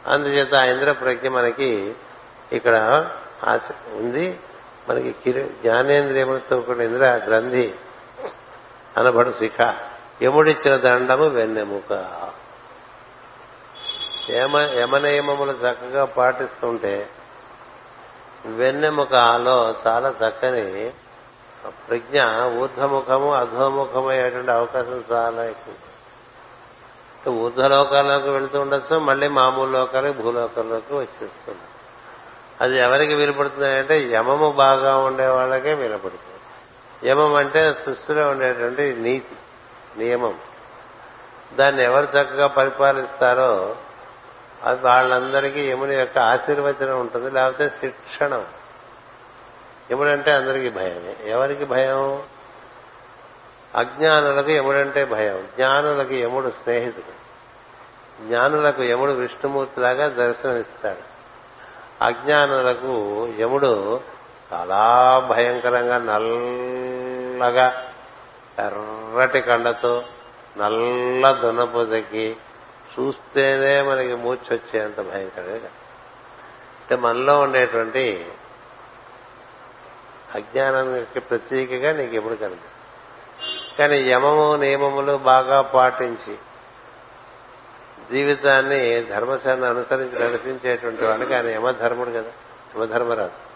అందుచేత ఆ ఇంద్ర ప్రజ్ఞ మనకి ఇక్కడ ఆశ ఉంది. మనకి జ్ఞానేంద్రియములతో కూడిన ఇంద్ర గ్రంథి అనబడు శిఖ. యముడిచ్చిన దండము వెన్నెముక. యమ యమనియమములు చక్కగా పాటిస్తుంటే వెన్నెముకలో చాలా చక్కని ప్రజ్ఞ ఊర్ధముఖము అధోముఖమయ్యేటువంటి అవకాశం చాలా ఎక్కువ. ఊర్ధ్వలోకాల్లోకి వెళుతూ ఉండొచ్చు మళ్ళీ మామూలు లోకాలకి భూలోకంలోకి వచ్చేస్తుంది. అది ఎవరికి వీలుపడుతుందంటే యమము బాగా ఉండే వాళ్ళకే వినపడుతుంది. యమం అంటే సృష్టిలో ఉండేటువంటి నీతి నియమం. దాన్ని ఎవరు చక్కగా పరిపాలిస్తారో అది వాళ్ళందరికీ యముని యొక్క ఆశీర్వచనం ఉంటుంది లేకపోతే శిక్షణం. యముడంటే అందరికీ భయమే. ఎవరికి భయం? అజ్ఞానులకు యముడంటే భయం. జ్ఞానులకు యముడు స్నేహితుడు. జ్ఞానులకు యముడు విష్ణుమూర్తిలాగా దర్శనమిస్తాడు. అజ్ఞానులకు యముడు చాలా భయంకరంగా నల్లగా ఎర్రటి కండతో నల్ల దున్నపోతకి చూస్తేనే మనకి మూర్చొచ్చేంత భయంకరంగా అంటే మనలో ఉండేటువంటి అజ్ఞానానికి ప్రతీకగా నీకు ఎప్పుడు కనిపిస్తుంది కానీ యమము నియమములు బాగా పాటించి జీవితాన్ని ధర్మశాన్ని అనుసరించి నడిపించేటువంటి వాళ్ళకి ఆయన యమధర్ముడు కదా యమధర్మరాజు.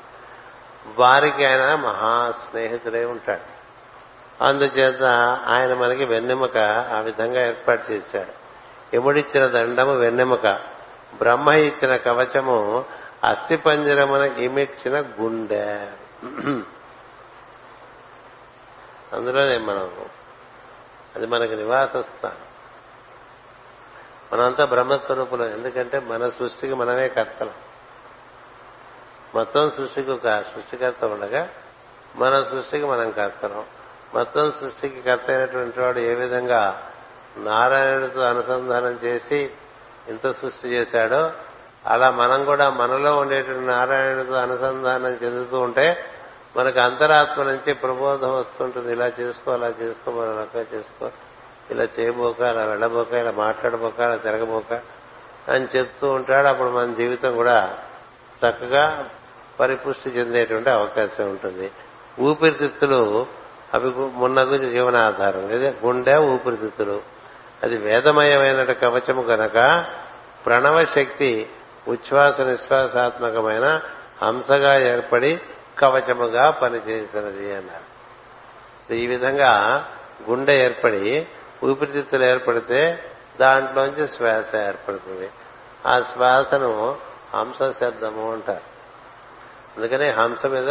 వారికి ఆయన మహా స్నేహితుడే ఉంటాడు. అందుచేత ఆయన మనకి వెన్నెముక ఆ విధంగా ఏర్పాటు చేశాడు. యముడిచ్చిన దండము వెన్నెముక? బ్రహ్మ ఇచ్చిన కవచము అస్థిపంజరమున ఇమిచ్చిన గుండె. అందులోనే మనం అది మనకి నివాస స్థానం. మనంతా బ్రహ్మస్వరూపులం ఎందుకంటే మన సృష్టికి మనమే కర్తలం. మొత్తం సృష్టికి ఒక సృష్టికర్త ఉండగా మన సృష్టికి మనం కర్తలం. మొత్తం సృష్టికి కర్త అయినటువంటి వాడు ఏ విధంగా నారాయణుడితో అనుసంధానం చేసి ఇంత సృష్టి చేశాడో అలా మనం కూడా మనలో ఉండేటువంటి నారాయణుడితో అనుసంధానం చెందుతూ ఉంటే మనకు అంతరాత్మ నుంచి ప్రబోధం వస్తుంటుంది. ఇలా చేసుకో అలా చేసుకో మనం రకంగా చేసుకో. ఇలా చేయబోక అలా వెళ్ళబోక ఇలా మాట్లాడబోక అలా తిరగబోక అని చెప్తూ ఉంటాడు. అప్పుడు మన జీవితం కూడా చక్కగా పరిపుష్టి చెందేటువంటి అవకాశం ఉంటుంది. ఊపిరితిత్తులు అవి మున్నగు జీవనాధారం. లేదా గుండె ఊపిరితిత్తులు. అది వేదమయమైన కవచము గనక ప్రణవ శక్తి ఉచ్ఛ్వాస నిశ్వాసాత్మకమైన హంసగా ఏర్పడి కవచముగా పనిచేసినది అన్నారు. ఈ విధంగా గుండె ఏర్పడి ఊపిరితిత్తులు ఏర్పడితే దాంట్లోంచి శ్వాస ఏర్పడుతుంది. ఆ శ్వాసను హంస శబ్దము అంటారు. అందుకనే హంస మీద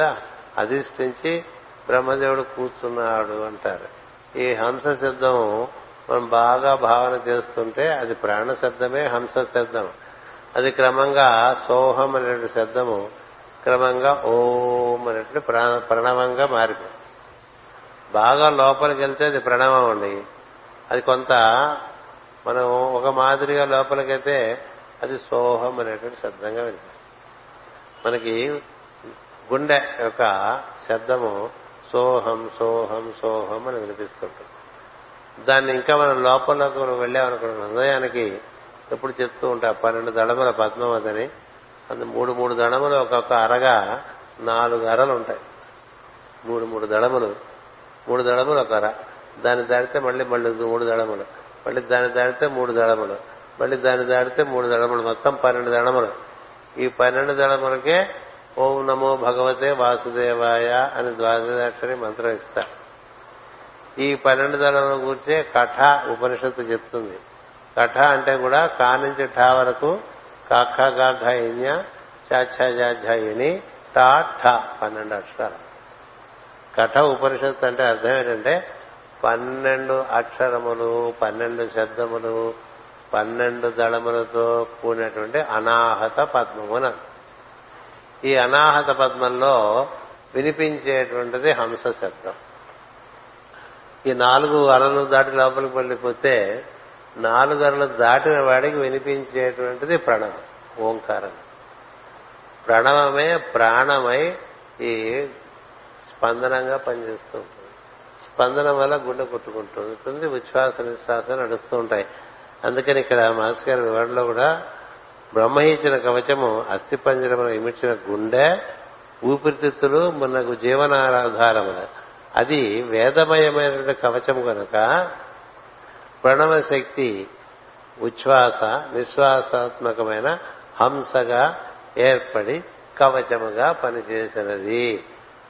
అధిష్ఠించి బ్రహ్మదేవుడు కూర్చున్నాడు అంటారు. ఈ హంస శబ్దం మనం బాగా భావన చేస్తుంటే అది ప్రాణ శబ్దమే హంస శబ్దం. అది క్రమంగా సోహం అనేటువంటి శబ్దము క్రమంగా ఓం అనేటువంటి ప్రణవంగా మారిపోయింది. బాగా లోపలికి వెళ్తే అది ప్రణవం అండి. అది కొంత మనం ఒక మాదిరిగా లోపలికైతే అది సోహం అనేటువంటి శబ్దంగా వినిపిస్తుంది. మనకి గుండె యొక్క శబ్దము సోహం సోహం సోహం అని వినిపిస్తుంటుంది. దాన్ని ఇంకా మనం లోపలకు మనం వెళ్ళామనుకున్నాం హృదయానికి ఎప్పుడు చెప్తూ ఉంటా పన్నెండు దళముల పద్మవతిని అందు మూడు మూడు దళములు ఒక్కొక్క అరగా నాలుగు అరలు ఉంటాయి. మూడు మూడు దళములు మూడు దళములు ఒక అర. దాన్ని దాటితే మళ్ళీ మళ్ళీ మూడు దళములు మళ్ళీ దాన్ని దాటితే మూడు దళములు మళ్ళీ దాన్ని దాటితే మూడు దళములు మొత్తం పన్నెండు దళములు. ఈ పన్నెండు దళములకే ఓం నమో భగవతే వాసుదేవాయ అని ద్వాదశాక్షరి మంత్రం ఇస్తారు. ఈ పన్నెండు దళముల గురించే కఠ ఉపనిషత్తు చెప్తుంది. కఠ అంటే కూడా కా నుంచి ఠా వరకు కాఖ గాఘ ఇన్య చాఛాజాఝని టా ఠ పన్నెండు అక్షరాలు. కఠ ఉపనిషత్తు అంటే అర్థం ఏంటంటే పన్నెండు అక్షరములు పన్నెండు శబ్దములు పన్నెండు దళములతో కూడినటువంటి అనాహత పద్మమున ఈ అనాహత పద్మంలో వినిపించేటువంటిది హంస శబ్దం. ఈ నాలుగు అరలు దాటి లోపలికి వెళ్ళిపోతే నాలుగు అరలు దాటిన వాడికి వినిపించేటువంటిది ప్రణవం ఓంకారం. ప్రణవమే ప్రాణమై ఈ స్పందనంగా పనిచేస్తూ ఉంటుంది. స్పందన వల్ల గుండె కొట్టుకుంటూ ఉంటుంది ఉచ్ఛ్వాస నిశ్వాస నడుస్తూ ఉంటాయి. అందుకని ఇక్కడ మాస్ గారి వివరణలో కూడా బ్రహ్మ ఇచ్చిన కవచము అస్థి పంజరమును ఇమిడ్చిన గుండె ఊపిరితిత్తులు మనకు జీవనారాధారములు అది వేదమయమైనటువంటి కవచం కనుక ప్రణవ శక్తి ఉచ్ఛ్వాస నిశ్వాసాత్మకమైన హంసగా ఏర్పడి కవచముగా పనిచేసినది.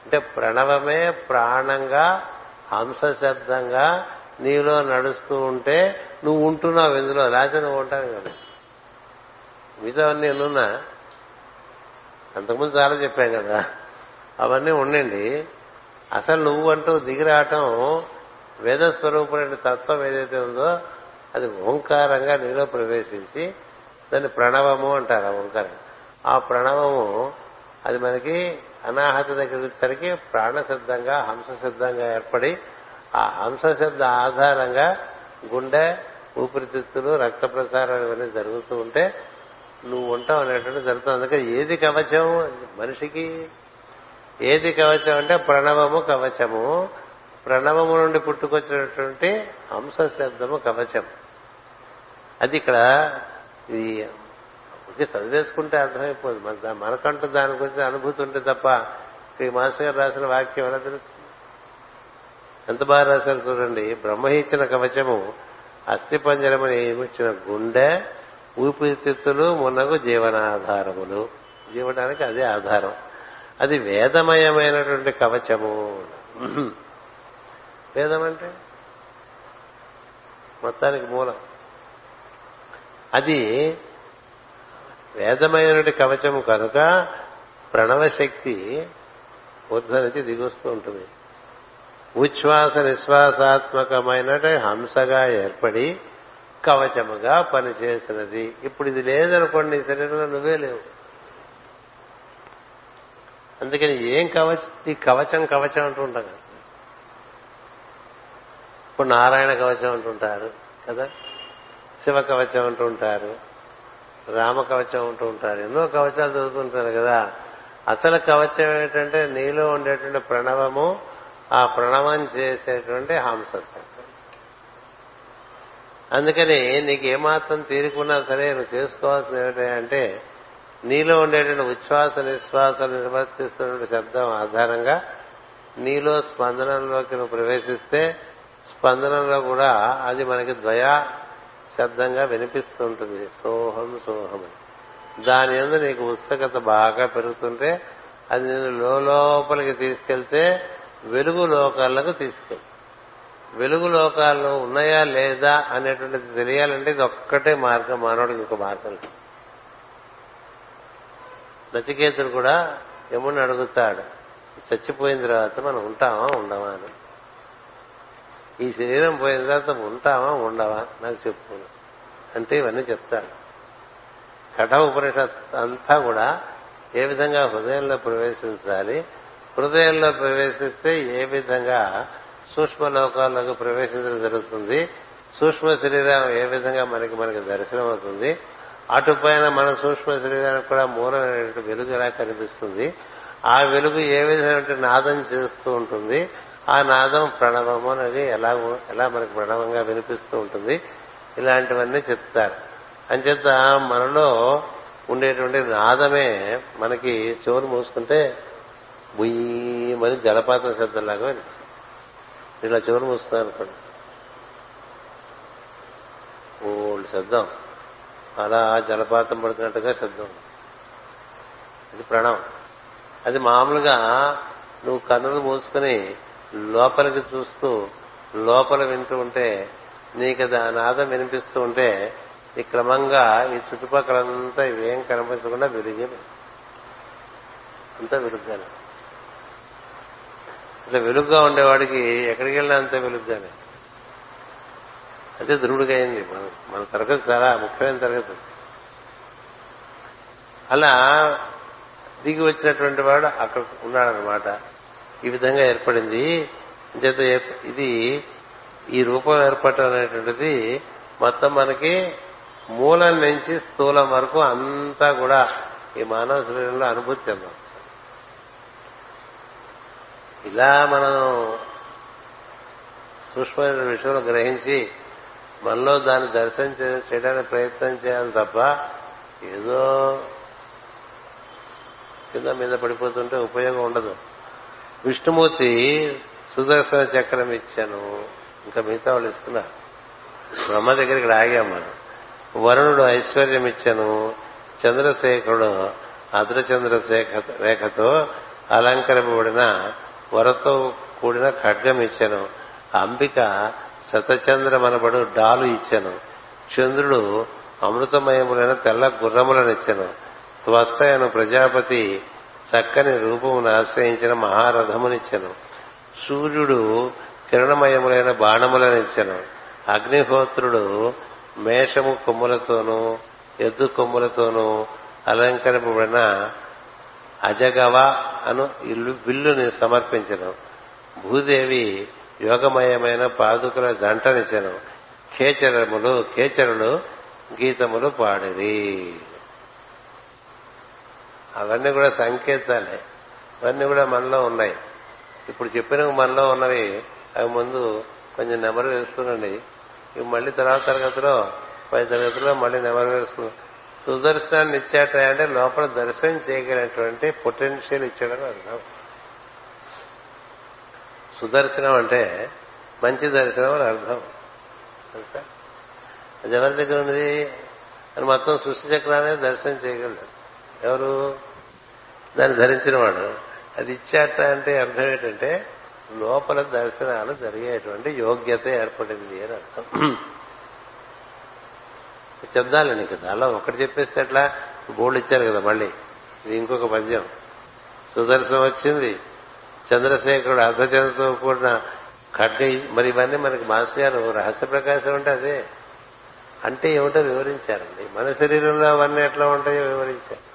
అంటే ప్రణవమే ప్రాణంగా హంస శబ్దంగా నీలో నడుస్తూ ఉంటే నువ్వు ఉంటున్నావు ఇందులో లేకపోతే నువ్వు ఉంటాను కదా మిగతా నేనున్నా అంతకుముందు చాలా చెప్పాం కదా. అవన్నీ ఉండండి. అసలు నువ్వు అంటూ దిగిరావటం వేద స్వరూపుడైన తత్వం ఏదైతే ఉందో అది ఓంకారంగా నీలో ప్రవేశించి దాన్ని ప్రణవము అంటారు ఆ ఓంకారం. ఆ ప్రణవము అది మనకి అనాహత దగ్గరికి ప్రాణసిద్ధంగా హంససిద్ధంగా ఏర్పడి ఆ హంసశబ్ద ఆధారంగా గుండె ఊపిరితిత్తులు రక్త ప్రసారాలు ఇవన్నీ జరుగుతూ ఉంటే నువ్వు ఉంటావు అనేటువంటి జరుగుతుంది. అందుకే ఏది కవచం? మనిషికి ఏది కవచం అంటే ప్రణవము కవచము. ప్రణవము నుండి పుట్టుకొచ్చినటువంటి హంస శబ్దము కవచం. అది ఇక్కడ ఇది చదివేసుకుంటే అర్థమైపోదు. మన మనకంటూ దాని గురించి అనుభూతి ఉంటే తప్ప ఈ మాస్టర్ గారు రాసిన వాక్యం ఎలా తెలుస్తుంది? ఎంత బాగా రాశారు చూడండి. బ్రహ్మహించిన కవచము అస్థిపంజరమని ఇచ్చిన గుండె ఊపిరితిత్తులు మునగు జీవనాధారములు. జీవడానికి అదే ఆధారం. అది వేదమయమైనటువంటి కవచము వేదం అంటే? మొత్తానికి మూలం. అది వేదమైనటువంటి కవచము కనుక ప్రణవశక్తి ఊర్ధ్వ నుంచి దిగొస్తూ ఉంటుంది. ఉచ్ఛ్వాస నిశ్వాసాత్మకమైన హంసగా ఏర్పడి కవచముగా పనిచేసినది. ఇప్పుడు ఇది లేదనుకోండి శరీరంలో నువ్వే లేవు. అందుకని ఏం కవచ? ఈ కవచం కవచం అంటూ ఉంటాం కదా. ఇప్పుడు నారాయణ కవచం అంటుంటారు కదా. శివ కవచం అంటూ ఉంటారు. రామ కవచం అంటూ ఉంటారు. ఎన్నో కవచాలు చదువుతుంటారు కదా. అసలు కవచం ఏంటంటే నీలో ఉండేటువంటి ప్రణవము ఆ ప్రణవం చేసేటువంటి హంస అందుకని నీకు ఏమాత్రం తీరుకున్నా సరే నువ్వు చేసుకోవాల్సింది ఏమిటంటే నీలో ఉండేటువంటి ఉచ్ఛ్వాస నిశ్వాసాలు నిర్వర్తిస్తున్న శబ్దం ఆధారంగా నీలో స్పందనంలోకి నువ్వు ప్రవేశిస్తే స్పందనంలో కూడా అది మనకి ద్వయా శబ్దంగా వినిపిస్తుంటుంది. సోహం సోహం అని. దాని ఎందు నీకు ఉత్సుకత బాగా పెరుగుతుంటే అది నేను లోపలికి తీసుకెళ్తే వెలుగు లోకాలకు తీసుకెళ్ళి వెలుగు లోకాల్లో ఉన్నాయా లేదా అనేటువంటిది తెలియాలంటే ఇది ఒక్కటే మార్గం మానవుడికి ఇంకో మార్గం లేదు. నచికేతుడు కూడా యముని అడుగుతాడు చచ్చిపోయిన తర్వాత మనం ఉంటామా ఉండవా అని. ఈ శరీరం పోయిన తర్వాత ఉంటామా ఉండవా నాకు చెప్పు అంటే ఇవన్నీ చెప్తాడు. కఠ ఉపనిషత్ అంతా కూడా ఏ విధంగా హృదయంలో ప్రవేశించాలి హృదయంలో ప్రవేశిస్తే ఏ విధంగా సూక్ష్మ లోకాల్లోకి ప్రవేశించడం జరుగుతుంది సూక్ష్మ శరీరం ఏ విధంగా మనకి మనకి దర్శనం అవుతుంది అటుపైన మన సూక్ష్మ శరీరానికి కూడా మూలమైనటువంటి వెలుగు ఎలా కనిపిస్తుంది? ఆ వెలుగు ఏ విధమైన నాదం చేస్తూ ఉంటుంది? ఆ నాదం ప్రణవము అనేది ఎలా ఎలా మనకు ప్రణవంగా వినిపిస్తూ ఉంటుంది? ఇలాంటివన్నీ చెప్తారు. అంచేత మనలో ఉండేటువంటి నాదమే మనకి చెవులు మూసుకుంటే బుయ్యమని జలపాతం శబ్దంలాగా వినిపిస్తుంది. ఇలా చెవులు మూసుకున్నాను అనుకోండి ఓల్డ్ శబ్దం. అలా జలపాతం పడుతున్నట్టుగా శబ్దం. అది ప్రణవం. అది మామూలుగా నువ్వు కన్నులు మూసుకుని లోపలికి చూస్తూ లోపల వింటూ ఉంటే నీకు నాదం వినిపిస్తూ ఉంటే ఈ క్రమంగా ఈ చుట్టుపక్కలంతా ఇవేం కనిపించకుండా వెలిగే అంతా వెలుగ్గానే ఇట్లా వెలుగ్గా ఉండేవాడికి ఎక్కడికి వెళ్ళినా అంతే వెలుగ్గానే అంటే ధ్రువుడిగా అయింది. మన మన తరగతి చాలా ముఖ్యమైన తరగతి. అలా దిగి వచ్చినటువంటి వాడు అక్కడ ఉన్నాడనమాట ఈ విధంగా ఏర్పడింది. చేత ఇది ఈ రూపం ఏర్పడటం అనేటువంటిది మొత్తం మనకి మూలం నుంచి స్థూలం వరకు అంతా కూడా ఈ మానవ శరీరంలో అనుభూతి చెందాం. ఇలా మనం సూక్ష్మమైన విషయంలో గ్రహించి మనలో దాన్ని దర్శనం చేయడానికి ప్రయత్నం చేయాలి తప్ప ఏదో కింద మీద పడిపోతుంటే ఉపయోగం ఉండదు. విష్ణుమూర్తి సుదర్శన చక్రం ఇచ్చాను. ఇంకా మిగతా వాళ్ళు ఇస్తున్నారు బ్రహ్మ దగ్గరికి ఆగాం మనం వరుణుడు ఐశ్వర్యం ఇచ్చాను. చంద్రశేఖరుడు అద్రచంద్రశేఖ రేఖతో అలంకరింపబడిన వరతో కూడిన ఖడ్గం ఇచ్చాను. అంబిక శతచంద్రమనబడు డాలు ఇచ్చాను. చంద్రుడు అమృతమయములైన తెల్ల గుర్రములను ఇచ్చాను. త్వష్టయను ప్రజాపతి చక్కని రూపమును ఆశ్రయించిన మహారథమునిచ్చాను. సూర్యుడు కిరణమయములైన బాణములను ఇచ్చాను. అగ్నిహోత్రుడు మేషము కొమ్ములతోనూ ఎద్దు కొమ్ములతోనూ అలంకరింపబడిన అజగవ అను ఇల్లు బిల్లుని సమర్పించను. భూదేవి యోగమయమైన పాదుకుల జంటనిచ్చను కేచరములు కేచరులు గీతములు పాడిరి. అవన్నీ కూడా సంకేతాలే. అవన్నీ కూడా మనలో ఉన్నాయి. ఇప్పుడు చెప్పిన మనలో ఉన్నవి అవి ముందు కొంచెం నెమరు వేస్తుండండి. ఇవి మళ్ళీ తర్వాత తరగతిలో పై తరగతిలో మళ్ళీ నెమరు వేసుకున్నాం సుదర్శనాన్ని ఇచ్చాట అంటే లోపల దర్శనం చేయగలిగినటువంటి పొటెన్షియల్ ఇచ్చాడని అర్థం. సుదర్శనం అంటే మంచి దర్శనం అని అర్థం. తెలుసా? అది ఎవరి దగ్గర ఉన్నది? అని మొత్తం సృష్టి చక్రాన్ని దర్శనం చేయగలడు. ఎవరు? దాన్ని ధరించిన వాడు. అది ఇచ్చాట అంటే అర్థం ఏంటంటే లోపల దర్శనాలు జరిగేటువంటి యోగ్యత ఏర్పడింది అని అర్థం. చెప్దాలి నీకు. చాలా ఒకటి చెప్పేస్తే అట్లా బోర్డు ఇచ్చారు కదా మళ్ళీ. ఇది ఇంకొక పద్యం. సుదర్శనం వచ్చింది. చంద్రశేఖరుడు అర్ధచంద్రతో కూడిన కడ్డి మరి ఇవన్నీ మనకి మాస్టర్ గారు రహస్య ప్రకాశం అంటే అదే. అంటే ఏమిటో వివరించారండి. మన శరీరంలో అవన్నీ ఎట్లా ఉంటాయో వివరించారు.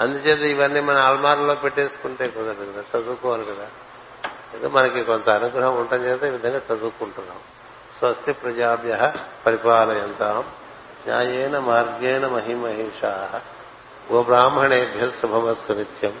అందుచేత ఇవన్నీ మన అల్మారంలో పెట్టేసుకుంటే కుదరదు కదా చదువుకోవాలి కదా. ఏదో మనకి కొంత అనుగ్రహం ఉండటం చేత ఈ విధంగా చదువుకుంటున్నాం. స్వస్తి ప్రజాభ్య పరిపాలయంతాం. న్యాయేన మార్గేణ మహిమహేషా. ఓ శుభమస్సు నిత్యం.